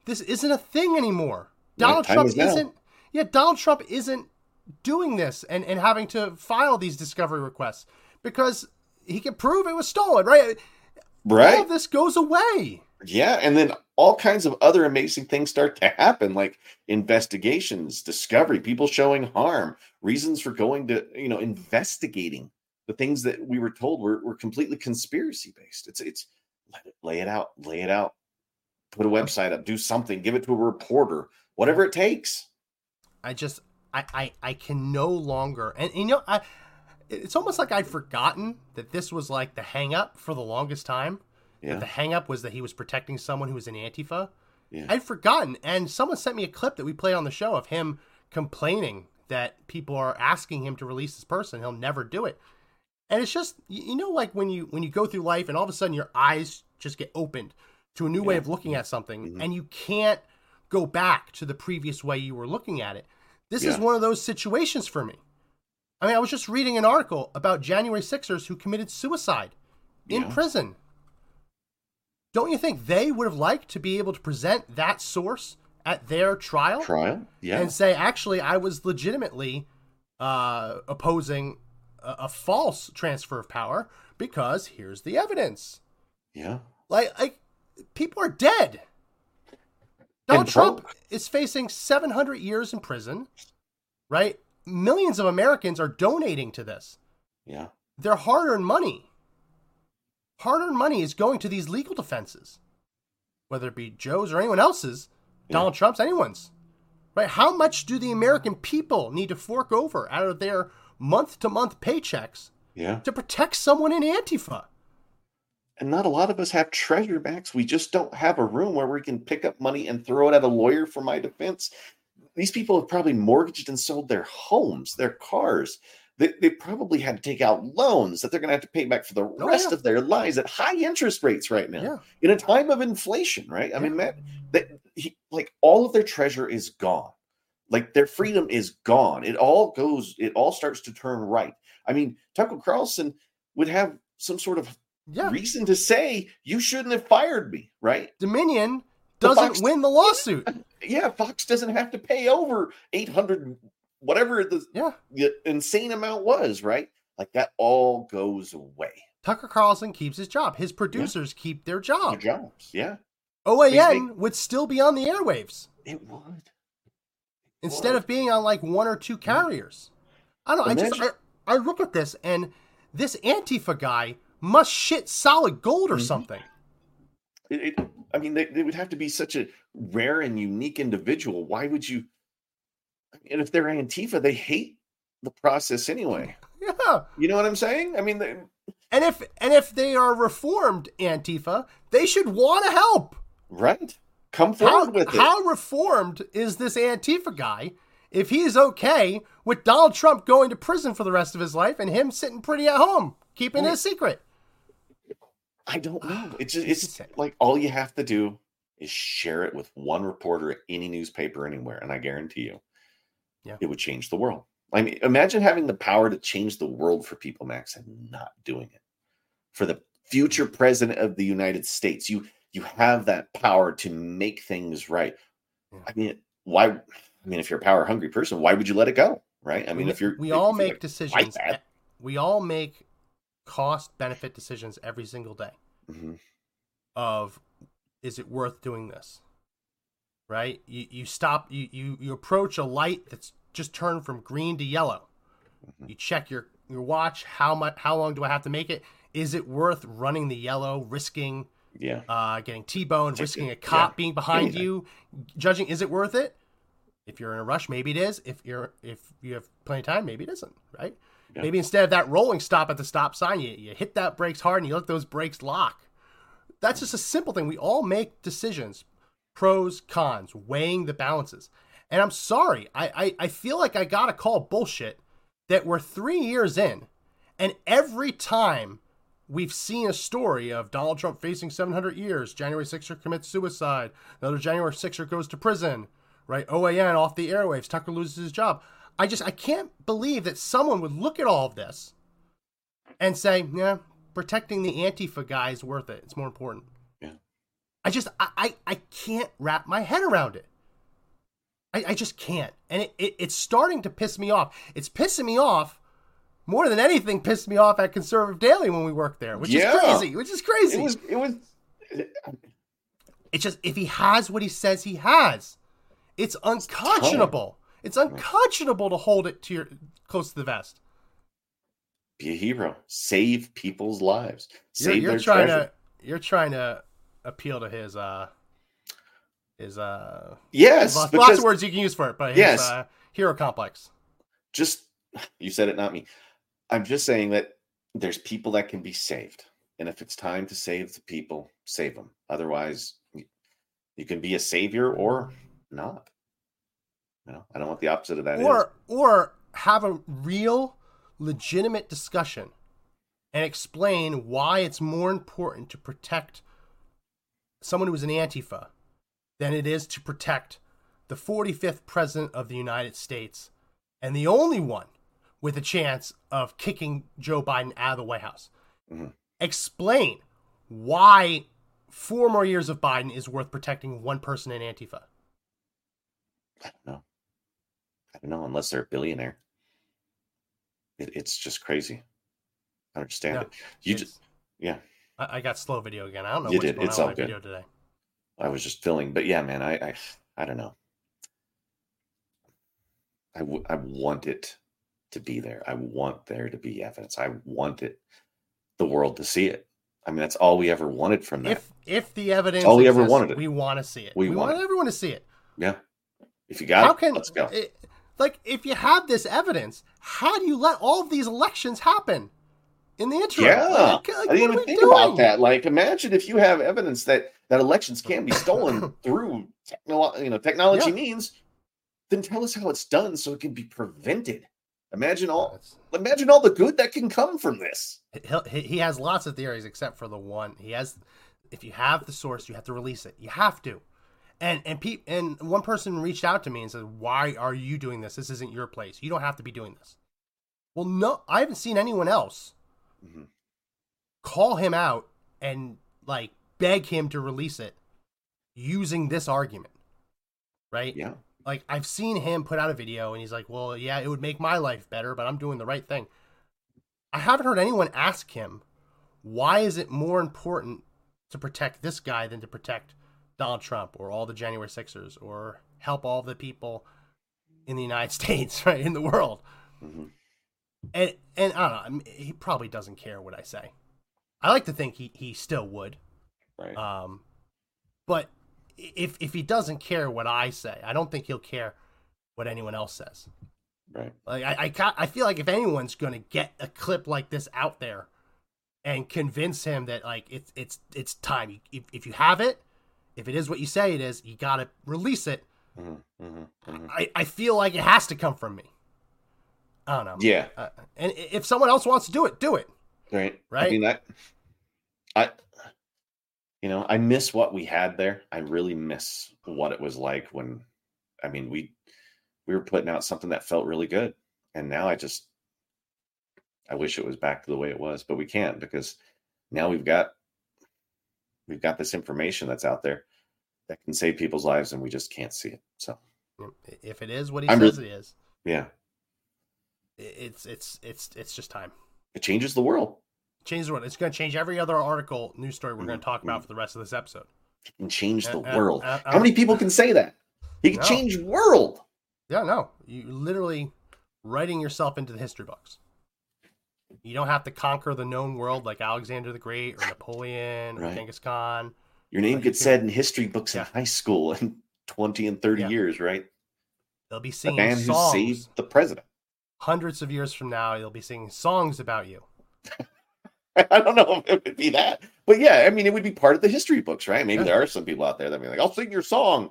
Speaker 2: this isn't a thing anymore. Donald Trump
Speaker 1: is
Speaker 2: isn't. Yeah, Donald Trump isn't doing this and, and having to file these discovery requests because he can prove it was stolen, right?
Speaker 1: Right.
Speaker 2: All of this goes away.
Speaker 1: Yeah, and then all kinds of other amazing things start to happen, like investigations, discovery, people showing harm, reasons for going to, you know, investigating the things that we were told were, were completely conspiracy based. It's it's let it lay it out, lay it out, put a website up, do something, give it to a reporter, whatever it takes.
Speaker 2: I just I I, I can no longer and, and you know I it's almost like I'd forgotten that this was like the hang up for the longest time.
Speaker 1: Yeah.
Speaker 2: The hang up was that he was protecting someone who was in Antifa.
Speaker 1: Yeah.
Speaker 2: I'd forgotten, and someone sent me a clip that we play on the show of him complaining that people are asking him to release this person. He'll never do it. And it's just you know, like when you when you go through life and all of a sudden your eyes just get opened to a new way of looking at something,
Speaker 1: Mhm.
Speaker 2: and you can't go back to the previous way you were looking at it. This is one of those situations for me. I mean, I was just reading an article about January Sixers who committed suicide in
Speaker 1: Yeah.
Speaker 2: prison. Don't you think they would have liked to be able to present that source at their trial
Speaker 1: Trial? Yeah.
Speaker 2: and say, actually, I was legitimately uh, opposing a, a false transfer of power because here's the evidence.
Speaker 1: yeah.
Speaker 2: Like, like people are dead. Donald
Speaker 1: And
Speaker 2: Trump is facing 700 years in prison, right? Millions of Americans are donating to this.
Speaker 1: Yeah.
Speaker 2: Their hard earned money. Hard earned money is going to these legal defenses, whether it be Joe's or anyone else's,
Speaker 1: Yeah.
Speaker 2: Donald Trump's, anyone's. Right? How much do the American people need to fork over out of their month to month paychecks
Speaker 1: Yeah.
Speaker 2: to protect someone in Antifa?
Speaker 1: And not a lot of us have treasure backs. We just don't have a room where we can pick up money and throw it at a lawyer for my defense. These people have probably mortgaged and sold their homes, their cars. They, they probably had to take out loans that they're going to have to pay back for the
Speaker 2: Oh,
Speaker 1: rest
Speaker 2: yeah.
Speaker 1: of their lives at high interest rates right now
Speaker 2: Yeah.
Speaker 1: in a time of inflation, right? I mean, man, that he, like all of their treasure is gone. Like their freedom is gone. It all goes, it all starts to turn right. I mean, Tucker Carlson would have some sort of
Speaker 2: Yeah.
Speaker 1: reason to say you shouldn't have fired me, right?
Speaker 2: Dominion doesn't
Speaker 1: Fox-
Speaker 2: win the lawsuit.
Speaker 1: Yeah, Fox doesn't have to pay over 800 whatever the,
Speaker 2: Yeah.
Speaker 1: the insane amount was, right? Like that all goes away.
Speaker 2: Tucker Carlson keeps his job. His producers keep their
Speaker 1: Their
Speaker 2: job.
Speaker 1: jobs, yeah.
Speaker 2: OAN would still be on the airwaves
Speaker 1: It would.
Speaker 2: instead
Speaker 1: would.
Speaker 2: of being on like one or two carriers. I don't know. I just I, I look at this and this Antifa guy must shit solid gold or
Speaker 1: Mhm.
Speaker 2: something.
Speaker 1: It, it, I mean, they, they would have to be such a rare and unique individual. Why would you? And if they're Antifa, they hate the process anyway.
Speaker 2: Yeah.
Speaker 1: You know what I'm saying? I mean, they,
Speaker 2: And if and if they are reformed Antifa, they should want to help.
Speaker 1: right? Come
Speaker 2: How,
Speaker 1: forward with it.
Speaker 2: how reformed is this Antifa guy if he's okay with Donald Trump going to prison for the rest of his life and him sitting pretty at home, keeping a secret?
Speaker 1: I don't ah, know. It's just,
Speaker 2: It's insane.
Speaker 1: like all you have to do is share it with one reporter at any newspaper anywhere, and I guarantee you,
Speaker 2: Yeah.
Speaker 1: it would change the world. I mean, imagine having the power to change the world for people, Max, and not doing it. For the future president of the United States, you you have that power to make things right.
Speaker 2: Yeah.
Speaker 1: I mean, why? I mean, if you're a power hungry person, why would you let it go? Right? I mean,
Speaker 2: we,
Speaker 1: if you're
Speaker 2: we
Speaker 1: if
Speaker 2: all
Speaker 1: you're
Speaker 2: make decisions. We all make cost benefit decisions every single day.
Speaker 1: Mhm.
Speaker 2: Of is it worth doing this? Right? You you stop you you, you approach a light that's just turned from green to yellow.
Speaker 1: Mhm.
Speaker 2: You check your your watch. How much? How long do I have to make it? Is it worth running the yellow, risking
Speaker 1: yeah,
Speaker 2: uh, getting T-boned, risking a
Speaker 1: yeah.
Speaker 2: cop being behind
Speaker 1: Anything.
Speaker 2: you, judging is it worth it? If you're in a rush, maybe it is. If you're if you have plenty of time, maybe it isn't. Right?
Speaker 1: Yeah.
Speaker 2: Maybe instead of that rolling stop at the stop sign, you, you hit that brakes hard and you let those brakes lock. That's just a simple thing. We all make decisions, pros, cons, weighing the balances. And I'm sorry, I, I, I feel like I gotta call bullshit that we're three years in, and every time we've seen a story of Donald Trump facing 700 years, January 6er commits suicide, another January 6er goes to prison, right? OAN off the airwaves, Tucker loses his job. I just I can't believe that someone would look at all of this and say, yeah, protecting the Antifa guy is worth it. It's more important. I just I I, I can't wrap my head around it. I, I just can't. And it, it it's starting to piss me off. It's pissing me off more than anything pissed me off at Conservative Daily when we worked there, which
Speaker 1: Yeah.
Speaker 2: is crazy. Which is crazy.
Speaker 1: it was it was
Speaker 2: It's just if he has what he says he has, it's unconscionable. It's unconscionable to hold it to your close to the vest.
Speaker 1: Be a hero. Save people's lives.
Speaker 2: You're,
Speaker 1: Save
Speaker 2: you're
Speaker 1: their
Speaker 2: trying
Speaker 1: treasure.
Speaker 2: to you're trying to appeal to his uh his uh
Speaker 1: Yes,
Speaker 2: lots,
Speaker 1: because
Speaker 2: lots of words you can use for it, but his
Speaker 1: Yes.
Speaker 2: uh, hero complex.
Speaker 1: just you said it, not me. I'm just saying that there's people that can be saved, and if it's time to save the people, save them. Otherwise, you, you can be a savior or not. You know, I don't want the opposite of that
Speaker 2: or or have a real legitimate discussion and explain why it's more important to protect someone who is an antifa than it is to protect the 45th president of the United States and the only one with a chance of kicking Joe Biden out of the White House.
Speaker 1: Mhm.
Speaker 2: Explain why four more years of Biden is worth protecting one person in Antifa.
Speaker 1: I don't know. I don't know unless they're a billionaire. It, it's just crazy. I understand
Speaker 2: No,
Speaker 1: it. You just, yeah.
Speaker 2: I, I got slow video again. I don't know
Speaker 1: You did. It's all good.
Speaker 2: video today.
Speaker 1: I was just filling, but yeah, man, I, I, I don't know. I, w- I want it to be there. I want there to be evidence. I want it, the world to see it. I mean, that's all we ever wanted from that.
Speaker 2: If if the evidence
Speaker 1: all we ever wanted it.
Speaker 2: we want to see it.
Speaker 1: We
Speaker 2: We,
Speaker 1: want
Speaker 2: want
Speaker 1: it.
Speaker 2: everyone to see it.
Speaker 1: yeah. If you got
Speaker 2: How
Speaker 1: it,
Speaker 2: can
Speaker 1: let's go.
Speaker 2: it- like if you have this evidence, how do you let all of these elections happen in the interim?
Speaker 1: Yeah,
Speaker 2: Like, like,
Speaker 1: I didn't even
Speaker 2: we
Speaker 1: think about that. Like, imagine if you have evidence that that elections can be stolen through technolo- you know technology
Speaker 2: Yeah.
Speaker 1: means, then tell us how it's done so it can be prevented. Imagine all
Speaker 2: That's-
Speaker 1: imagine all the good that can come from this.
Speaker 2: He'll, he he has lots of theories except for the one he has. If you have the source, you have to release it. You have to. And and pe- and one person reached out to me and said, "Why are you doing this? This isn't your place. You don't have to be doing this." Well, no, I haven't seen anyone else
Speaker 1: Mhm.
Speaker 2: call him out and like beg him to release it using this argument. Right?
Speaker 1: Yeah.
Speaker 2: Like I've seen him put out a video and he's like, "Well, yeah, it would make my life better, but I'm doing the right thing." I haven't heard anyone ask him, "Why is it more important to protect this guy than to protect Donald Trump or all the January Sixers or help all the people in the United States, right, in the world?"
Speaker 1: Mhm.
Speaker 2: And and I don't know, I mean, he probably doesn't care what I say. I like to think he he still would.
Speaker 1: Right.
Speaker 2: Um, but if if he doesn't care what I say, I don't think he'll care what anyone else says.
Speaker 1: right.
Speaker 2: Like I I, I feel like if anyone's going to get a clip like this out there and convince him that like it's it's it's time. If if you have it, if it is what you say it is, you got to release it.
Speaker 1: Mhm, mhm, mhm.
Speaker 2: I I feel like it has to come from me. I don't know.
Speaker 1: Yeah.
Speaker 2: Uh, and if someone else wants to do it, do it.
Speaker 1: Right. I
Speaker 2: Right?
Speaker 1: mean that I you know, I miss what we had there. I really miss what it was like when I mean we we were putting out something that felt really good. And now I just I wish it was back to the way it was, but we can't because now we've got we've got this information that's out there that can save people's lives and we just can't see it. So
Speaker 2: If it is what he
Speaker 1: I'm
Speaker 2: says
Speaker 1: re-
Speaker 2: it is,
Speaker 1: yeah,
Speaker 2: i- it's it's it's it's just time.
Speaker 1: it changes the world.
Speaker 2: Change the world. It's going to change every other article, news story we're going
Speaker 1: Mhm,
Speaker 2: to talk about
Speaker 1: mhm.
Speaker 2: for the rest of this episode.
Speaker 1: It can change the
Speaker 2: Uh, uh,
Speaker 1: world.
Speaker 2: uh, uh,
Speaker 1: How many people can say that? He can
Speaker 2: No.
Speaker 1: change world.
Speaker 2: Yeah, no, you literally writing yourself into the history books. You don't have to conquer the known world like Alexander the Great or Napoleon or
Speaker 1: Right.
Speaker 2: Genghis Khan.
Speaker 1: Your name
Speaker 2: Like, you
Speaker 1: gets
Speaker 2: can-
Speaker 1: said in history books
Speaker 2: Yeah.
Speaker 1: in high school in 20 and 30
Speaker 2: Yeah.
Speaker 1: years, right?
Speaker 2: They'll be singing The
Speaker 1: man who saved the president.
Speaker 2: Hundreds of years from now, they'll be singing songs about you.
Speaker 1: I don't know if it would be that. But yeah, I mean, it would be part of the history books, right? Maybe
Speaker 2: Yeah.
Speaker 1: there are some people out there that be like, I'll sing your song.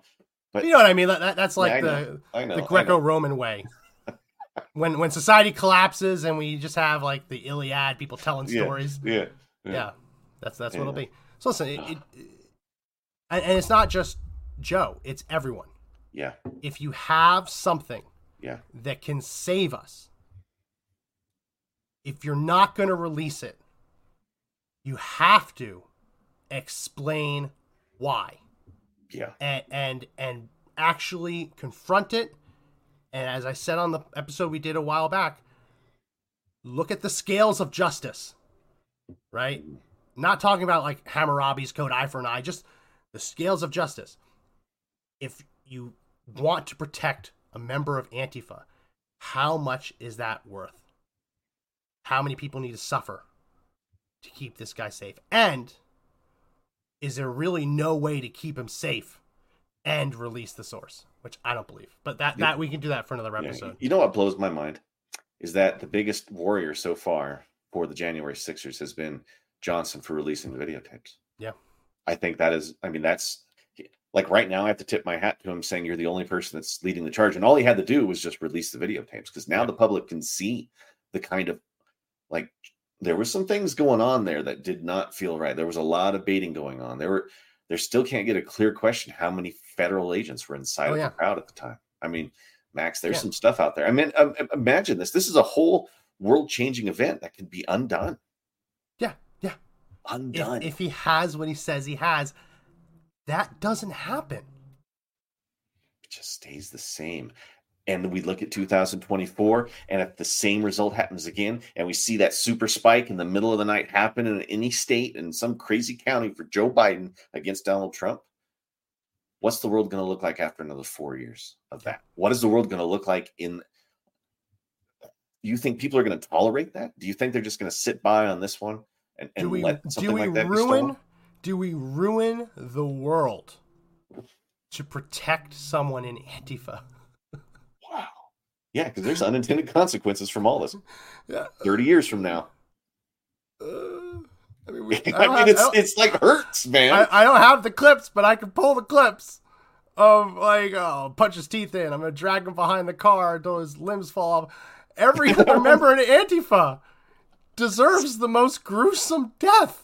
Speaker 1: But
Speaker 2: you know what I mean? That, that- that's
Speaker 1: Yeah,
Speaker 2: like
Speaker 1: I
Speaker 2: the
Speaker 1: know. I know.
Speaker 2: the Greco-Roman way. when when society collapses and we just have like the Iliad, people telling
Speaker 1: Yeah.
Speaker 2: stories.
Speaker 1: Yeah.
Speaker 2: Yeah, that's that's what it'll be. So listen, it, it, and, and it's not just Joe; it's everyone.
Speaker 1: Yeah.
Speaker 2: If you have something
Speaker 1: Yeah.
Speaker 2: that can save us, if you're not going to release it, you have to explain why
Speaker 1: Yeah.
Speaker 2: and and and actually confront it. And as I said on the episode we did a while back, look at the scales of justice. Right? Not talking about like Hammurabi's code eye for an eye, just the scales of justice. If you want to protect a member of Antifa, how much is that worth? How many people need to suffer to keep this guy safe? And is there really no way to keep him safe and release the source? Which I don't believe. But that, that we can do that for another episode.
Speaker 1: You know what blows my mind is that the biggest warrior so far for the January Sixers has been Johnson for releasing the videotapes.
Speaker 2: Yeah.
Speaker 1: I think that is. I mean, that's like right now. I have to tip my hat to him, saying you're the only person that's leading the charge, and all he had to do was just release the videotapes because now
Speaker 2: Yeah.
Speaker 1: the public can see the kind of like there was some things going on there that did not feel right. There was a lot of baiting going on. There were there still can't get a clear question how many federal agents were inside
Speaker 2: Oh,
Speaker 1: of the crowd at the time. I mean, Max, there's
Speaker 2: Yeah.
Speaker 1: some stuff out there. I mean, um, imagine this. This is a whole world-changing event that can be undone.
Speaker 2: Yeah, yeah.
Speaker 1: Undone.
Speaker 2: If, if he has what he says he has, that doesn't happen.
Speaker 1: it just stays the same. And we look at 2024, and if the same result happens again, and we see that super spike in the middle of the night happen in any state in some crazy county for Joe Biden against Donald Trump, what's the world going to look like after another four years of that? What is the world going to look like in? You think people are going to tolerate that? Do you think they're just going to sit by on this one and, and
Speaker 2: do we
Speaker 1: let
Speaker 2: do
Speaker 1: something
Speaker 2: we
Speaker 1: like that
Speaker 2: ruin? Do we ruin the world to protect someone in Antifa?
Speaker 1: Wow. Yeah, because there's unintended consequences from all this.
Speaker 2: Yeah.
Speaker 1: 30 years from now.
Speaker 2: Uh, I mean, we, I,
Speaker 1: I, mean,
Speaker 2: have,
Speaker 1: it's it's like hurts, man.
Speaker 2: I, I don't have the clips, but I can pull the clips of like, oh, punch his teeth in. I'm gonna drag him behind the car until his limbs fall off. Every member in Antifa deserves the most gruesome death.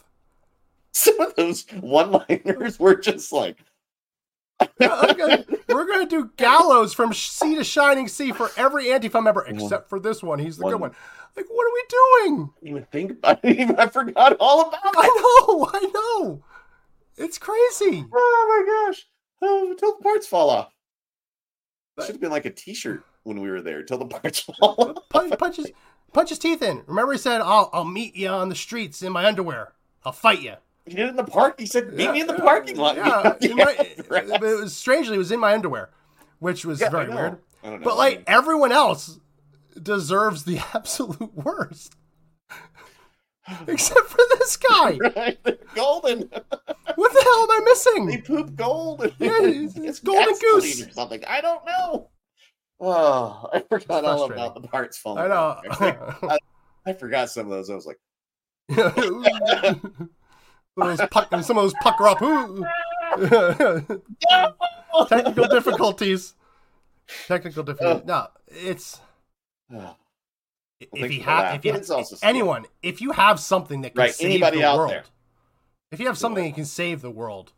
Speaker 1: Some of those one-liners were just like,
Speaker 2: Okay, We're gonna do gallows from sea to shining sea for every Antifa member except for this one. He's the good
Speaker 1: One-
Speaker 2: one. Like, what are we doing?
Speaker 1: I didn't even think about it. I forgot all about it.
Speaker 2: I know, I know. It's crazy.
Speaker 1: Oh my gosh! Oh, until the parts fall off.
Speaker 2: But-
Speaker 1: Should have been like a T-shirt when we were there. Till the parts fall off.
Speaker 2: Punch, punch, his, punch his teeth in. Remember, he said, "I'll, I'll meet you on the streets in my underwear. I'll fight you."
Speaker 1: He did it in the park. He said, "Meet
Speaker 2: Yeah,
Speaker 1: me in the
Speaker 2: yeah,
Speaker 1: parking lot."
Speaker 2: Yeah, in my-
Speaker 1: right.
Speaker 2: but it was strangely, it was in my underwear, which was
Speaker 1: Yeah,
Speaker 2: very weird.
Speaker 1: I don't know.
Speaker 2: But
Speaker 1: I
Speaker 2: like
Speaker 1: mean,
Speaker 2: everyone else deserves the absolute worst, except for this guy.
Speaker 1: right? Golden.
Speaker 2: What the hell am I missing?
Speaker 1: they poop gold.
Speaker 2: Yeah, it's- it's golden goose.
Speaker 1: or something. I don't know. Oh, I forgot all about the parts falling.
Speaker 2: I know.
Speaker 1: I, I forgot some of those. I was like,
Speaker 2: of those puck, some of those pucker up. Ooh. Technical difficulties. Technical difficulties. No, it's if you have if you
Speaker 1: but it's also scary.
Speaker 2: anyone if you have something that can
Speaker 1: Right,
Speaker 2: save
Speaker 1: anybody
Speaker 2: the
Speaker 1: out
Speaker 2: world,
Speaker 1: there.
Speaker 2: if you have something
Speaker 1: it.
Speaker 2: that can save the world,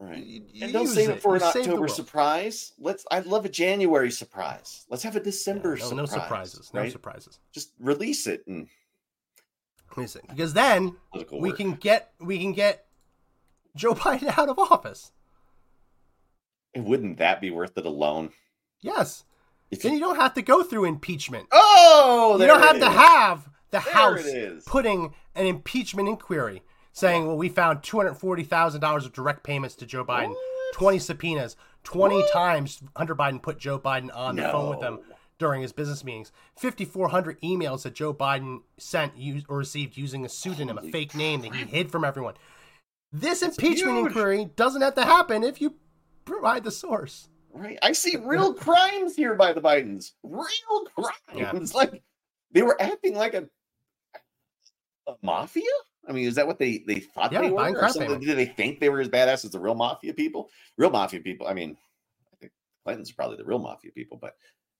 Speaker 1: right. And don't save it for an
Speaker 2: save
Speaker 1: October surprise. Let's. I'd love a January surprise. Let's have a
Speaker 2: Yeah,
Speaker 1: December
Speaker 2: no,
Speaker 1: surprise.
Speaker 2: no surprises. No
Speaker 1: right?
Speaker 2: surprises.
Speaker 1: Just release it and
Speaker 2: Listen, because then we
Speaker 1: work.
Speaker 2: can get we can get Joe Biden out of office.
Speaker 1: And Wouldn't that be worth it alone?
Speaker 2: Yes.
Speaker 1: If
Speaker 2: Then
Speaker 1: you,
Speaker 2: you don't have to go through impeachment.
Speaker 1: oh,
Speaker 2: you don't have to have the
Speaker 1: There
Speaker 2: House putting an impeachment inquiry saying, well, we found $240,000 of direct payments to Joe Biden,
Speaker 1: What?
Speaker 2: 20 subpoenas, 20
Speaker 1: What?
Speaker 2: times Hunter Biden put Joe Biden on the phone with them
Speaker 1: No.
Speaker 2: During his business meetings, 5,400 emails that Joe Biden sent use, or received using a pseudonym,
Speaker 1: Holy
Speaker 2: a fake name that he hid from everyone. This
Speaker 1: That's
Speaker 2: impeachment
Speaker 1: huge.
Speaker 2: inquiry doesn't have to happen if you provide the source.
Speaker 1: Right. I see real crimes here by the Bidens. Real crimes. Like they were acting like a, a mafia. I mean, is that what they they thought
Speaker 2: Yeah,
Speaker 1: they were? or something? Did they think they were as badass as the real mafia people? Real mafia people. I mean, I think Clinton's probably the real mafia people, but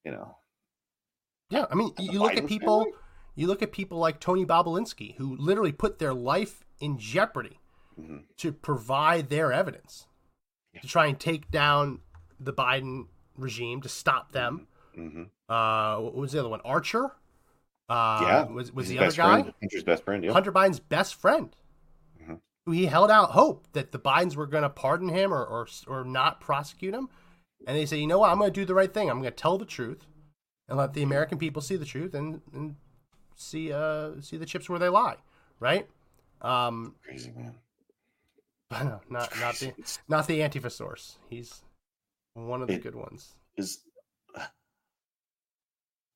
Speaker 1: you know,
Speaker 2: Yeah, I mean,
Speaker 1: the
Speaker 2: you look at people,
Speaker 1: family?
Speaker 2: you look at people like Tony Bobulinski, who literally put their life in jeopardy
Speaker 1: Mhm.
Speaker 2: to provide their evidence
Speaker 1: Yeah.
Speaker 2: to try and take down the Biden regime to stop them.
Speaker 1: Mhm.
Speaker 2: Uh, what was the other one? Archer. Uh,
Speaker 1: yeah,
Speaker 2: was was
Speaker 1: His
Speaker 2: the other guy
Speaker 1: friend, Hunter's best friend. Yeah.
Speaker 2: Hunter Biden's best friend?
Speaker 1: Mhm.
Speaker 2: Who he held out hope that the Bidens were going to pardon him or, or or not prosecute him, and they said, you know what, I'm going to do the right thing. I'm going to tell the truth, and let the American people see the truth and and see uh see the chips where they lie, right? Um,
Speaker 1: Crazy man.
Speaker 2: no, not not the not the Antifa source. He's one of the
Speaker 1: It-
Speaker 2: good ones.
Speaker 1: is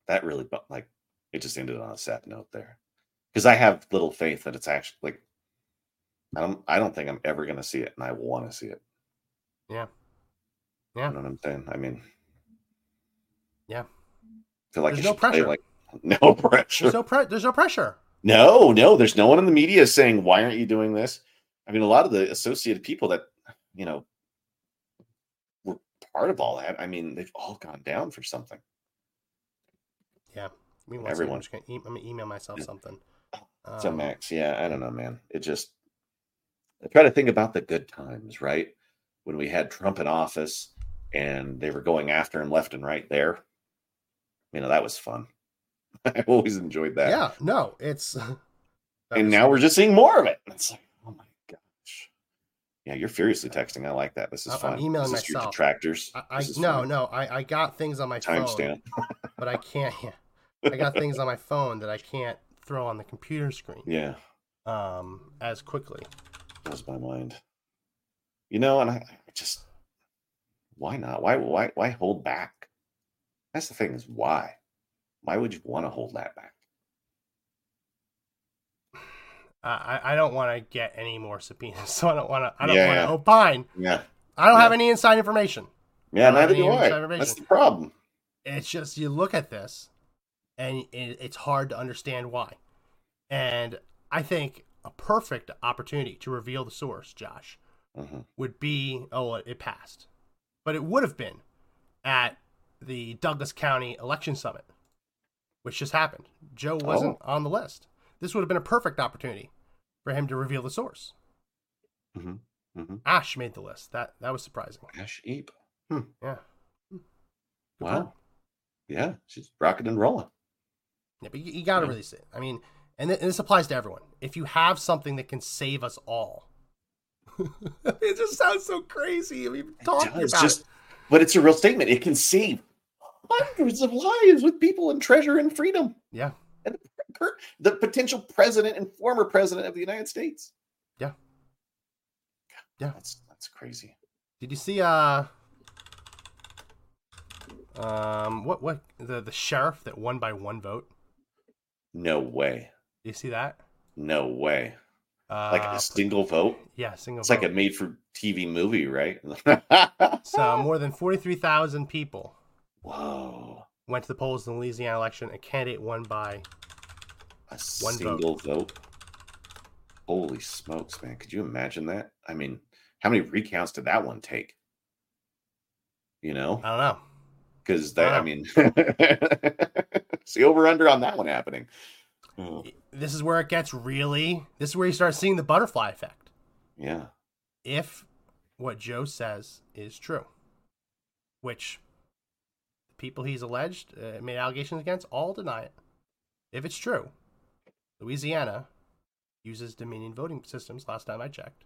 Speaker 1: that really bu- like it just ended on a sad note there because i have little faith that it's actually like i don't i don't think i'm ever going to see it and i want to see it
Speaker 2: Yeah. Yeah.
Speaker 1: you know what i'm saying i mean
Speaker 2: Yeah.
Speaker 1: Feel like
Speaker 2: There's no pressure.
Speaker 1: like no pressure
Speaker 2: There's no pre- there's no pressure.
Speaker 1: no no there's no one in the media saying why aren't you doing this i mean a lot of the associated people that you know were part of all that i mean they've all gone down for something
Speaker 2: Yeah. One second,
Speaker 1: Everyone.
Speaker 2: I'm just gonna I'm gonna email myself
Speaker 1: Yeah.
Speaker 2: something.
Speaker 1: So
Speaker 2: Um,
Speaker 1: Max, yeah, I don't know, man. It just I try to think about the good times, right? When we had Trump in office and they were going after him left and right there. You know, that was fun. I always enjoyed that.
Speaker 2: Yeah. No, it's.
Speaker 1: And now we're just seeing more of it. It's like, oh my gosh. Yeah, you're furiously texting. I like that. This is
Speaker 2: I'm
Speaker 1: fun.
Speaker 2: emailing
Speaker 1: this
Speaker 2: myself.
Speaker 1: detractors.
Speaker 2: I, I no
Speaker 1: fun.
Speaker 2: no I I got things on my phone,
Speaker 1: Timestamp.
Speaker 2: but I can't. Yeah, I got things on my phone that I can't throw on the computer screen.
Speaker 1: Yeah,
Speaker 2: Um, as quickly.
Speaker 1: blows my mind. You know, and I, I just why not? Why why why hold back? That's the thing is why? Why would you want to hold that back?
Speaker 2: I I- don't want to get any more subpoenas, so I don't want to. I don't
Speaker 1: Yeah,
Speaker 2: want to
Speaker 1: yeah.
Speaker 2: opine.
Speaker 1: Yeah.
Speaker 2: I don't have any inside information.
Speaker 1: Yeah, neither do I. That's the problem.
Speaker 2: It's just you look at this, and it, it's hard to understand why. And I think a perfect opportunity to reveal the source, Josh,
Speaker 1: Mhm.
Speaker 2: would be oh it passed, but it would have been at the Douglas County election summit, which just happened. Joe wasn't on the list. This would have been a perfect opportunity for him to reveal the source.
Speaker 1: Mhm. Mhm.
Speaker 2: Ash made the list. That that was surprising.
Speaker 1: Ash Eep.
Speaker 2: Yeah. Good
Speaker 1: Wow. Yeah, she's rocking and rolling.
Speaker 2: Yeah, but you, you got to
Speaker 1: Yeah.
Speaker 2: release it. I mean, and, th- and this applies to everyone. If you have something that can save us all, it just sounds so crazy. I mean, talking
Speaker 1: does,
Speaker 2: about
Speaker 1: just-
Speaker 2: it.
Speaker 1: But it's a real statement. It can save hundreds of lives with people and treasure and freedom.
Speaker 2: Yeah,
Speaker 1: And the, potential president and former president of the United States.
Speaker 2: Yeah. Yeah.
Speaker 1: That's that's crazy.
Speaker 2: Did you see uh um what what the the sheriff that won by one vote?
Speaker 1: No way.
Speaker 2: You see that?
Speaker 1: No way.
Speaker 2: Uh,
Speaker 1: Like a single vote.
Speaker 2: yeah, single
Speaker 1: It's
Speaker 2: vote.
Speaker 1: like a made for TV movie, right?
Speaker 2: so more than forty three thousand people
Speaker 1: Whoa.
Speaker 2: went to the polls in the Louisiana election. A candidate won by
Speaker 1: A
Speaker 2: One
Speaker 1: single vote. Holy smokes, man. Could you imagine that? I mean, how many recounts did that one take? You know?
Speaker 2: I don't know.
Speaker 1: Because that, I
Speaker 2: Wow.
Speaker 1: mean, see over under on that one happening. Oh,
Speaker 2: This is where it gets really. This is where you start seeing the butterfly effect.
Speaker 1: yeah.
Speaker 2: if what Joe says is true, which people he's alleged uh, made allegations against all deny it. If it's true, Louisiana uses Dominion voting systems. Last time I checked,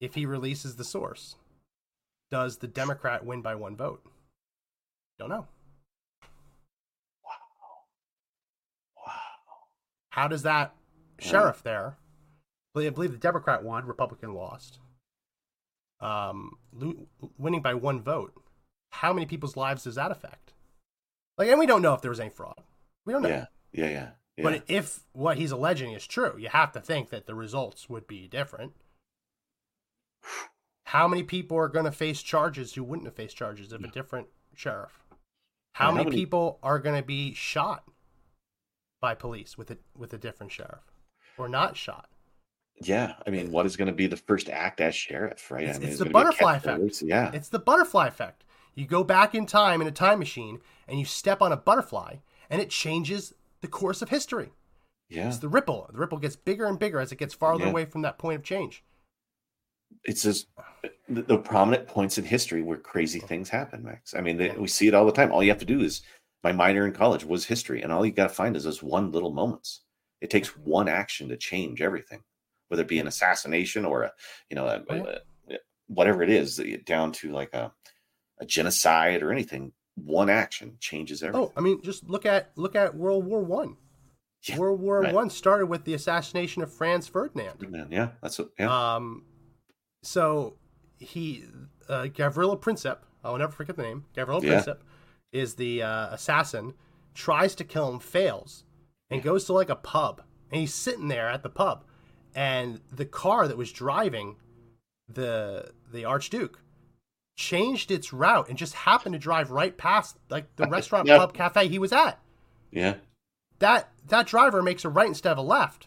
Speaker 2: if he releases the source, does the Democrat win by one vote? Don't know.
Speaker 1: Wow. Wow.
Speaker 2: How does that sheriff there? I believe the Democrat won, Republican lost. Um, lo- winning by one vote. How many people's lives does that affect? Like, and we don't know if there was any fraud. We don't know.
Speaker 1: Yeah. Yeah. Yeah. yeah.
Speaker 2: But if what he's alleging is true, you have to think that the results would be different. How many people are going to face charges who wouldn't have faced charges if a different sheriff? How
Speaker 1: Yeah, how
Speaker 2: many
Speaker 1: many-
Speaker 2: people are going to be shot by police with a with a different sheriff, or not shot?
Speaker 1: yeah. I mean, what is going to be the first act as sheriff, right?
Speaker 2: It's-
Speaker 1: I mean,
Speaker 2: it's
Speaker 1: it's
Speaker 2: the
Speaker 1: gonna be a
Speaker 2: butterfly effect.
Speaker 1: Yeah.
Speaker 2: It's the butterfly effect. You go back in time in a time machine and you step on a butterfly, and it changes the course of history.
Speaker 1: Yeah.
Speaker 2: It's the ripple. The ripple gets bigger and bigger as it gets farther
Speaker 1: Yeah.
Speaker 2: away from that point of change.
Speaker 1: it's just the, the prominent points in history where crazy things happen, Max. I mean, they, we see it all the time. All you have to do is my minor in college was history, and all you got to find is those one little moments. It takes mm-hmm. one action to change everything, whether it be an assassination or a, you know, a,
Speaker 2: Oh,
Speaker 1: a- whatever it is, down to like a, a genocide or anything. One action changes everything.
Speaker 2: Oh, I mean, just look at look at World War One.
Speaker 1: Yeah,
Speaker 2: World War
Speaker 1: right.
Speaker 2: One started with the assassination of Franz Ferdinand.
Speaker 1: Yeah, that's what. Yeah,
Speaker 2: Um, so he uh, Gavrilo Princip, I'll never forget the name. Gavrilo
Speaker 1: Yeah.
Speaker 2: Princip is the uh, assassin. Tries to kill him, fails, and goes to like a pub. And he's sitting there at the pub, and the car that was driving the the Archduke changed its route and just happened to drive right past like the restaurant,
Speaker 1: Yeah.
Speaker 2: pub, cafe he was at.
Speaker 1: Yeah.
Speaker 2: That that driver makes a right instead of a left.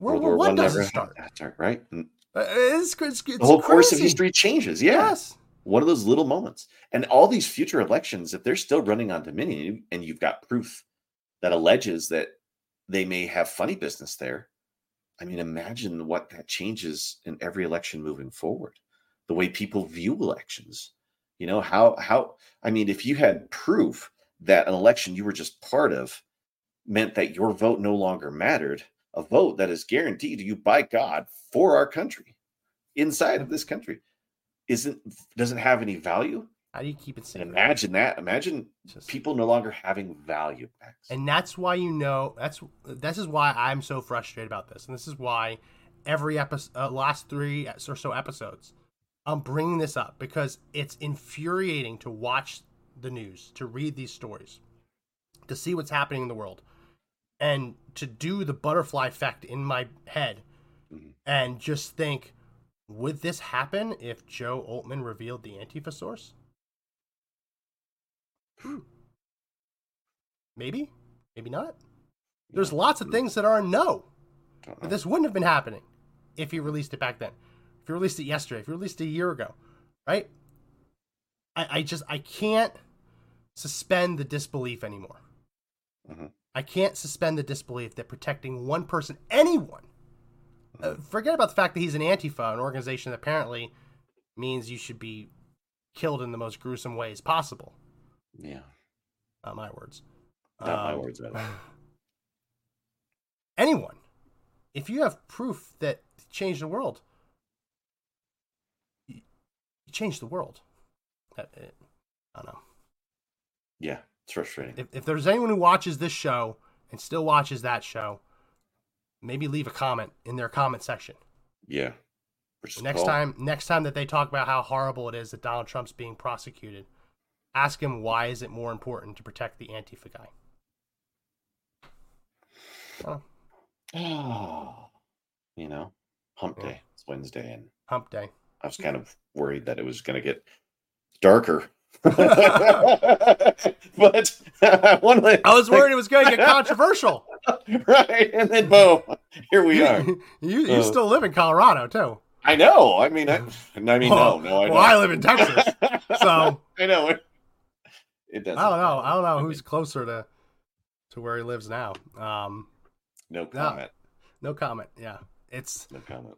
Speaker 2: World, War
Speaker 1: War
Speaker 2: One doesn't start.
Speaker 1: That's right, right.
Speaker 2: Uh, It's, it's, it's
Speaker 1: the whole course of history changes. Yeah.
Speaker 2: Yes.
Speaker 1: One of those little moments. And all these future elections, if they're still running on Dominion and you've got proof that alleges that they may have funny business there, I mean, imagine what that changes in every election moving forward. The way people view elections. You know, how, how, I mean, if you had proof that an election you were just part of meant that your vote no longer mattered, a vote that is guaranteed to you by God for our country, inside of this country, isn't doesn't have any value.
Speaker 2: How do you keep it
Speaker 1: And
Speaker 2: safe?
Speaker 1: imagine that. Imagine
Speaker 2: Just-
Speaker 1: people no longer having value.
Speaker 2: And that's why you know that's this is why I'm so frustrated about this, and this is why every episode, uh, last three or so episodes, I'm bringing this up because it's infuriating to watch the news, to read these stories, to see what's happening in the world, and to do the butterfly effect in my head,
Speaker 1: Mhm.
Speaker 2: and just think, would this happen if Joe Oltmann revealed the Antifa source? Hmm. Maybe, maybe not. There's lots of things that are a no. But this wouldn't have been happening if he released it back then. If he released it yesterday, if he released it a year ago, right? I, I just I can't suspend the disbelief anymore.
Speaker 1: Mhm.
Speaker 2: I can't suspend the disbelief that protecting one person, anyone, uh, forget about the fact that he's an Antifa, an organization that apparently means you should be killed in the most gruesome ways possible.
Speaker 1: Yeah,
Speaker 2: Not my words.
Speaker 1: not my
Speaker 2: Um,
Speaker 1: words. Either.
Speaker 2: anyone, if you have proof that changed the world, you you changed the world. That- it- I don't know.
Speaker 1: Yeah, it's frustrating.
Speaker 2: If, if there's anyone who watches this show and still watches that show, maybe leave a comment in their comment section.
Speaker 1: yeah.
Speaker 2: Next time, next time that they talk about how horrible it is that Donald Trump's being prosecuted, ask him why is it more important to protect the Antifa guy. Oh,
Speaker 1: Oh, you know, hump
Speaker 2: Yeah.
Speaker 1: day. It's Wednesday, and
Speaker 2: hump day.
Speaker 1: I was kind of worried that it was going to get darker. but one of
Speaker 2: I was worried it was going to get controversial.
Speaker 1: right, and then boom, here we are.
Speaker 2: you you
Speaker 1: Uh,
Speaker 2: still live in Colorado too.
Speaker 1: I know. I mean, I, I mean, no, no, I
Speaker 2: well, I live in Texas, so
Speaker 1: I know it. It doesn't.
Speaker 2: I don't know. I don't know who's closer to to where he lives now. Um,
Speaker 1: no comment.
Speaker 2: no comment. Yeah, it's
Speaker 1: No comment.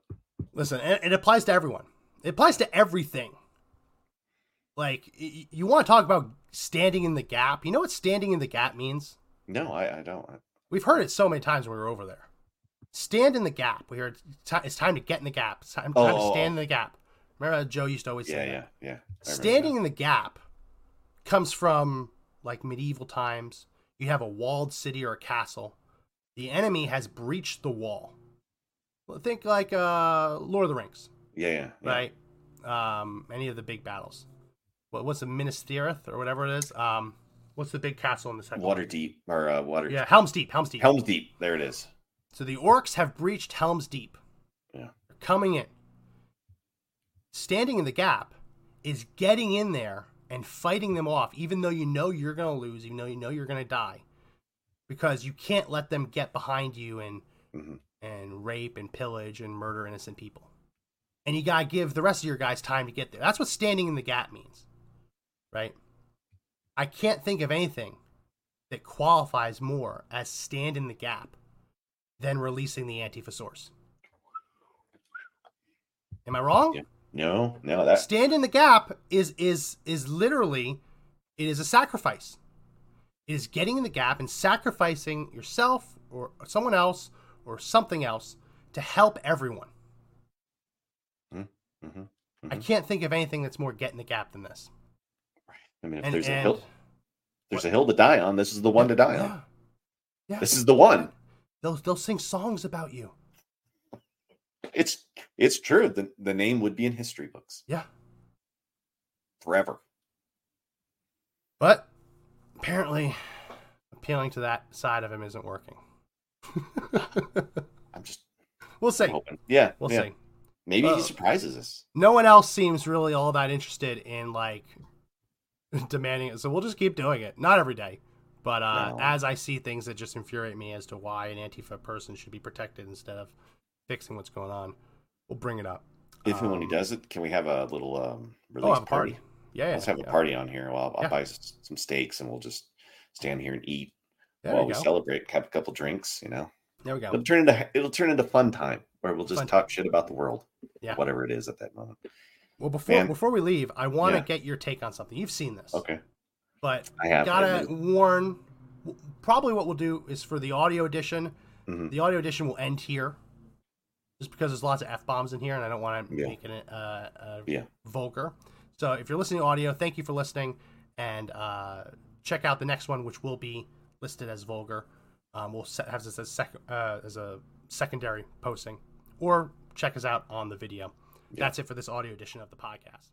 Speaker 2: listen. It, it applies to everyone. It applies to everything. Like you want to talk about standing in the gap. You know what standing in the gap means?
Speaker 1: No, I, I don't.
Speaker 2: We've heard it so many times when we were over there. Stand in the gap. We heard it's time to get in the gap. It's time, time
Speaker 1: Oh,
Speaker 2: to
Speaker 1: oh,
Speaker 2: stand in the gap. Remember how Joe used to always
Speaker 1: Yeah,
Speaker 2: say that?
Speaker 1: yeah, yeah.
Speaker 2: Standing in the gap comes from like medieval times. You have a walled city or a castle. The enemy has breached the wall. Well, think like uh, Lord of the Rings,
Speaker 1: that. Yeah, yeah,
Speaker 2: right? Um, any of the big battles. What, what's the Minas Tirith or whatever it is? Um, what's the big castle in the second?
Speaker 1: Water deep or uh, water.
Speaker 2: Yeah, Helm's Deep. Helm's Deep.
Speaker 1: Helm's deep. There it is.
Speaker 2: So the orcs have breached Helm's Deep.
Speaker 1: Yeah.
Speaker 2: They're coming in. Standing in the gap is getting in there and fighting them off, even though you know you're going to lose, even though you know you're going to die, because you can't let them get behind you and
Speaker 1: Mhm.
Speaker 2: and rape and pillage and murder innocent people. And you got to give the rest of your guys time to get there. That's what standing in the gap means, right? I can't think of anything that qualifies more as stand in the gap than releasing the Antifa source. Am I wrong?
Speaker 1: Yeah. No, no, that
Speaker 2: Stand in the gap is is is literally it is a sacrifice. It is getting in the gap and sacrificing yourself or someone else or something else to help everyone.
Speaker 1: Hmm
Speaker 2: I can't think of anything that's more get in the gap than this. Right.
Speaker 1: I mean, if
Speaker 2: And,
Speaker 1: there's a hill, there's a hill to die on. This is the one to die
Speaker 2: yeah,
Speaker 1: on.
Speaker 2: yeah.
Speaker 1: This is the one.
Speaker 2: They'll they'll sing songs about you.
Speaker 1: It's it's true. The the name would be in history books
Speaker 2: Yeah.
Speaker 1: forever.
Speaker 2: But apparently, appealing to that side of him isn't working.
Speaker 1: I'm just
Speaker 2: we'll see.
Speaker 1: Yeah,
Speaker 2: We'll
Speaker 1: yeah.
Speaker 2: see.
Speaker 1: Maybe
Speaker 2: Uh,
Speaker 1: he surprises us.
Speaker 2: No one else seems really all that interested in like demanding it, so we'll just keep doing it. Not every day, but uh,
Speaker 1: No.
Speaker 2: as I see things that just infuriate me as to why an Antifa person should be protected instead of fixing what's going on, we'll bring it up.
Speaker 1: If and when he
Speaker 2: um,
Speaker 1: does it, can we have a little um, release
Speaker 2: Oh, have a
Speaker 1: party?
Speaker 2: Yeah, yeah.
Speaker 1: Let's have a party on here. Well, I'll, I'll
Speaker 2: Yeah.
Speaker 1: buy some steaks and we'll just stand here and eat
Speaker 2: There
Speaker 1: while
Speaker 2: we
Speaker 1: we
Speaker 2: go.
Speaker 1: celebrate. Have a couple drinks. You know,
Speaker 2: There we go.
Speaker 1: it'll turn into it'll turn into fun time where we'll just
Speaker 2: Fun
Speaker 1: talk shit about the world,
Speaker 2: Yeah.
Speaker 1: whatever it is at that moment.
Speaker 2: Well, before
Speaker 1: Man.
Speaker 2: before we leave, I want to
Speaker 1: Yeah.
Speaker 2: get your take on something. You've seen this,
Speaker 1: Okay,
Speaker 2: but
Speaker 1: I have.
Speaker 2: gotta warn. Probably what we'll do is for the audio edition.
Speaker 1: Mhm.
Speaker 2: The audio edition will end here, just because there's lots of f bombs in here, and I don't want to
Speaker 1: Yeah.
Speaker 2: make it uh, uh,
Speaker 1: Yeah.
Speaker 2: vulgar. So if you're listening to audio, thank you for listening, and uh, check out the next one, which will be listed as vulgar. Um, we'll set, have this as, sec- uh, as a secondary posting, or check us out on the video.
Speaker 1: Yeah.
Speaker 2: That's it for this audio edition of the podcast.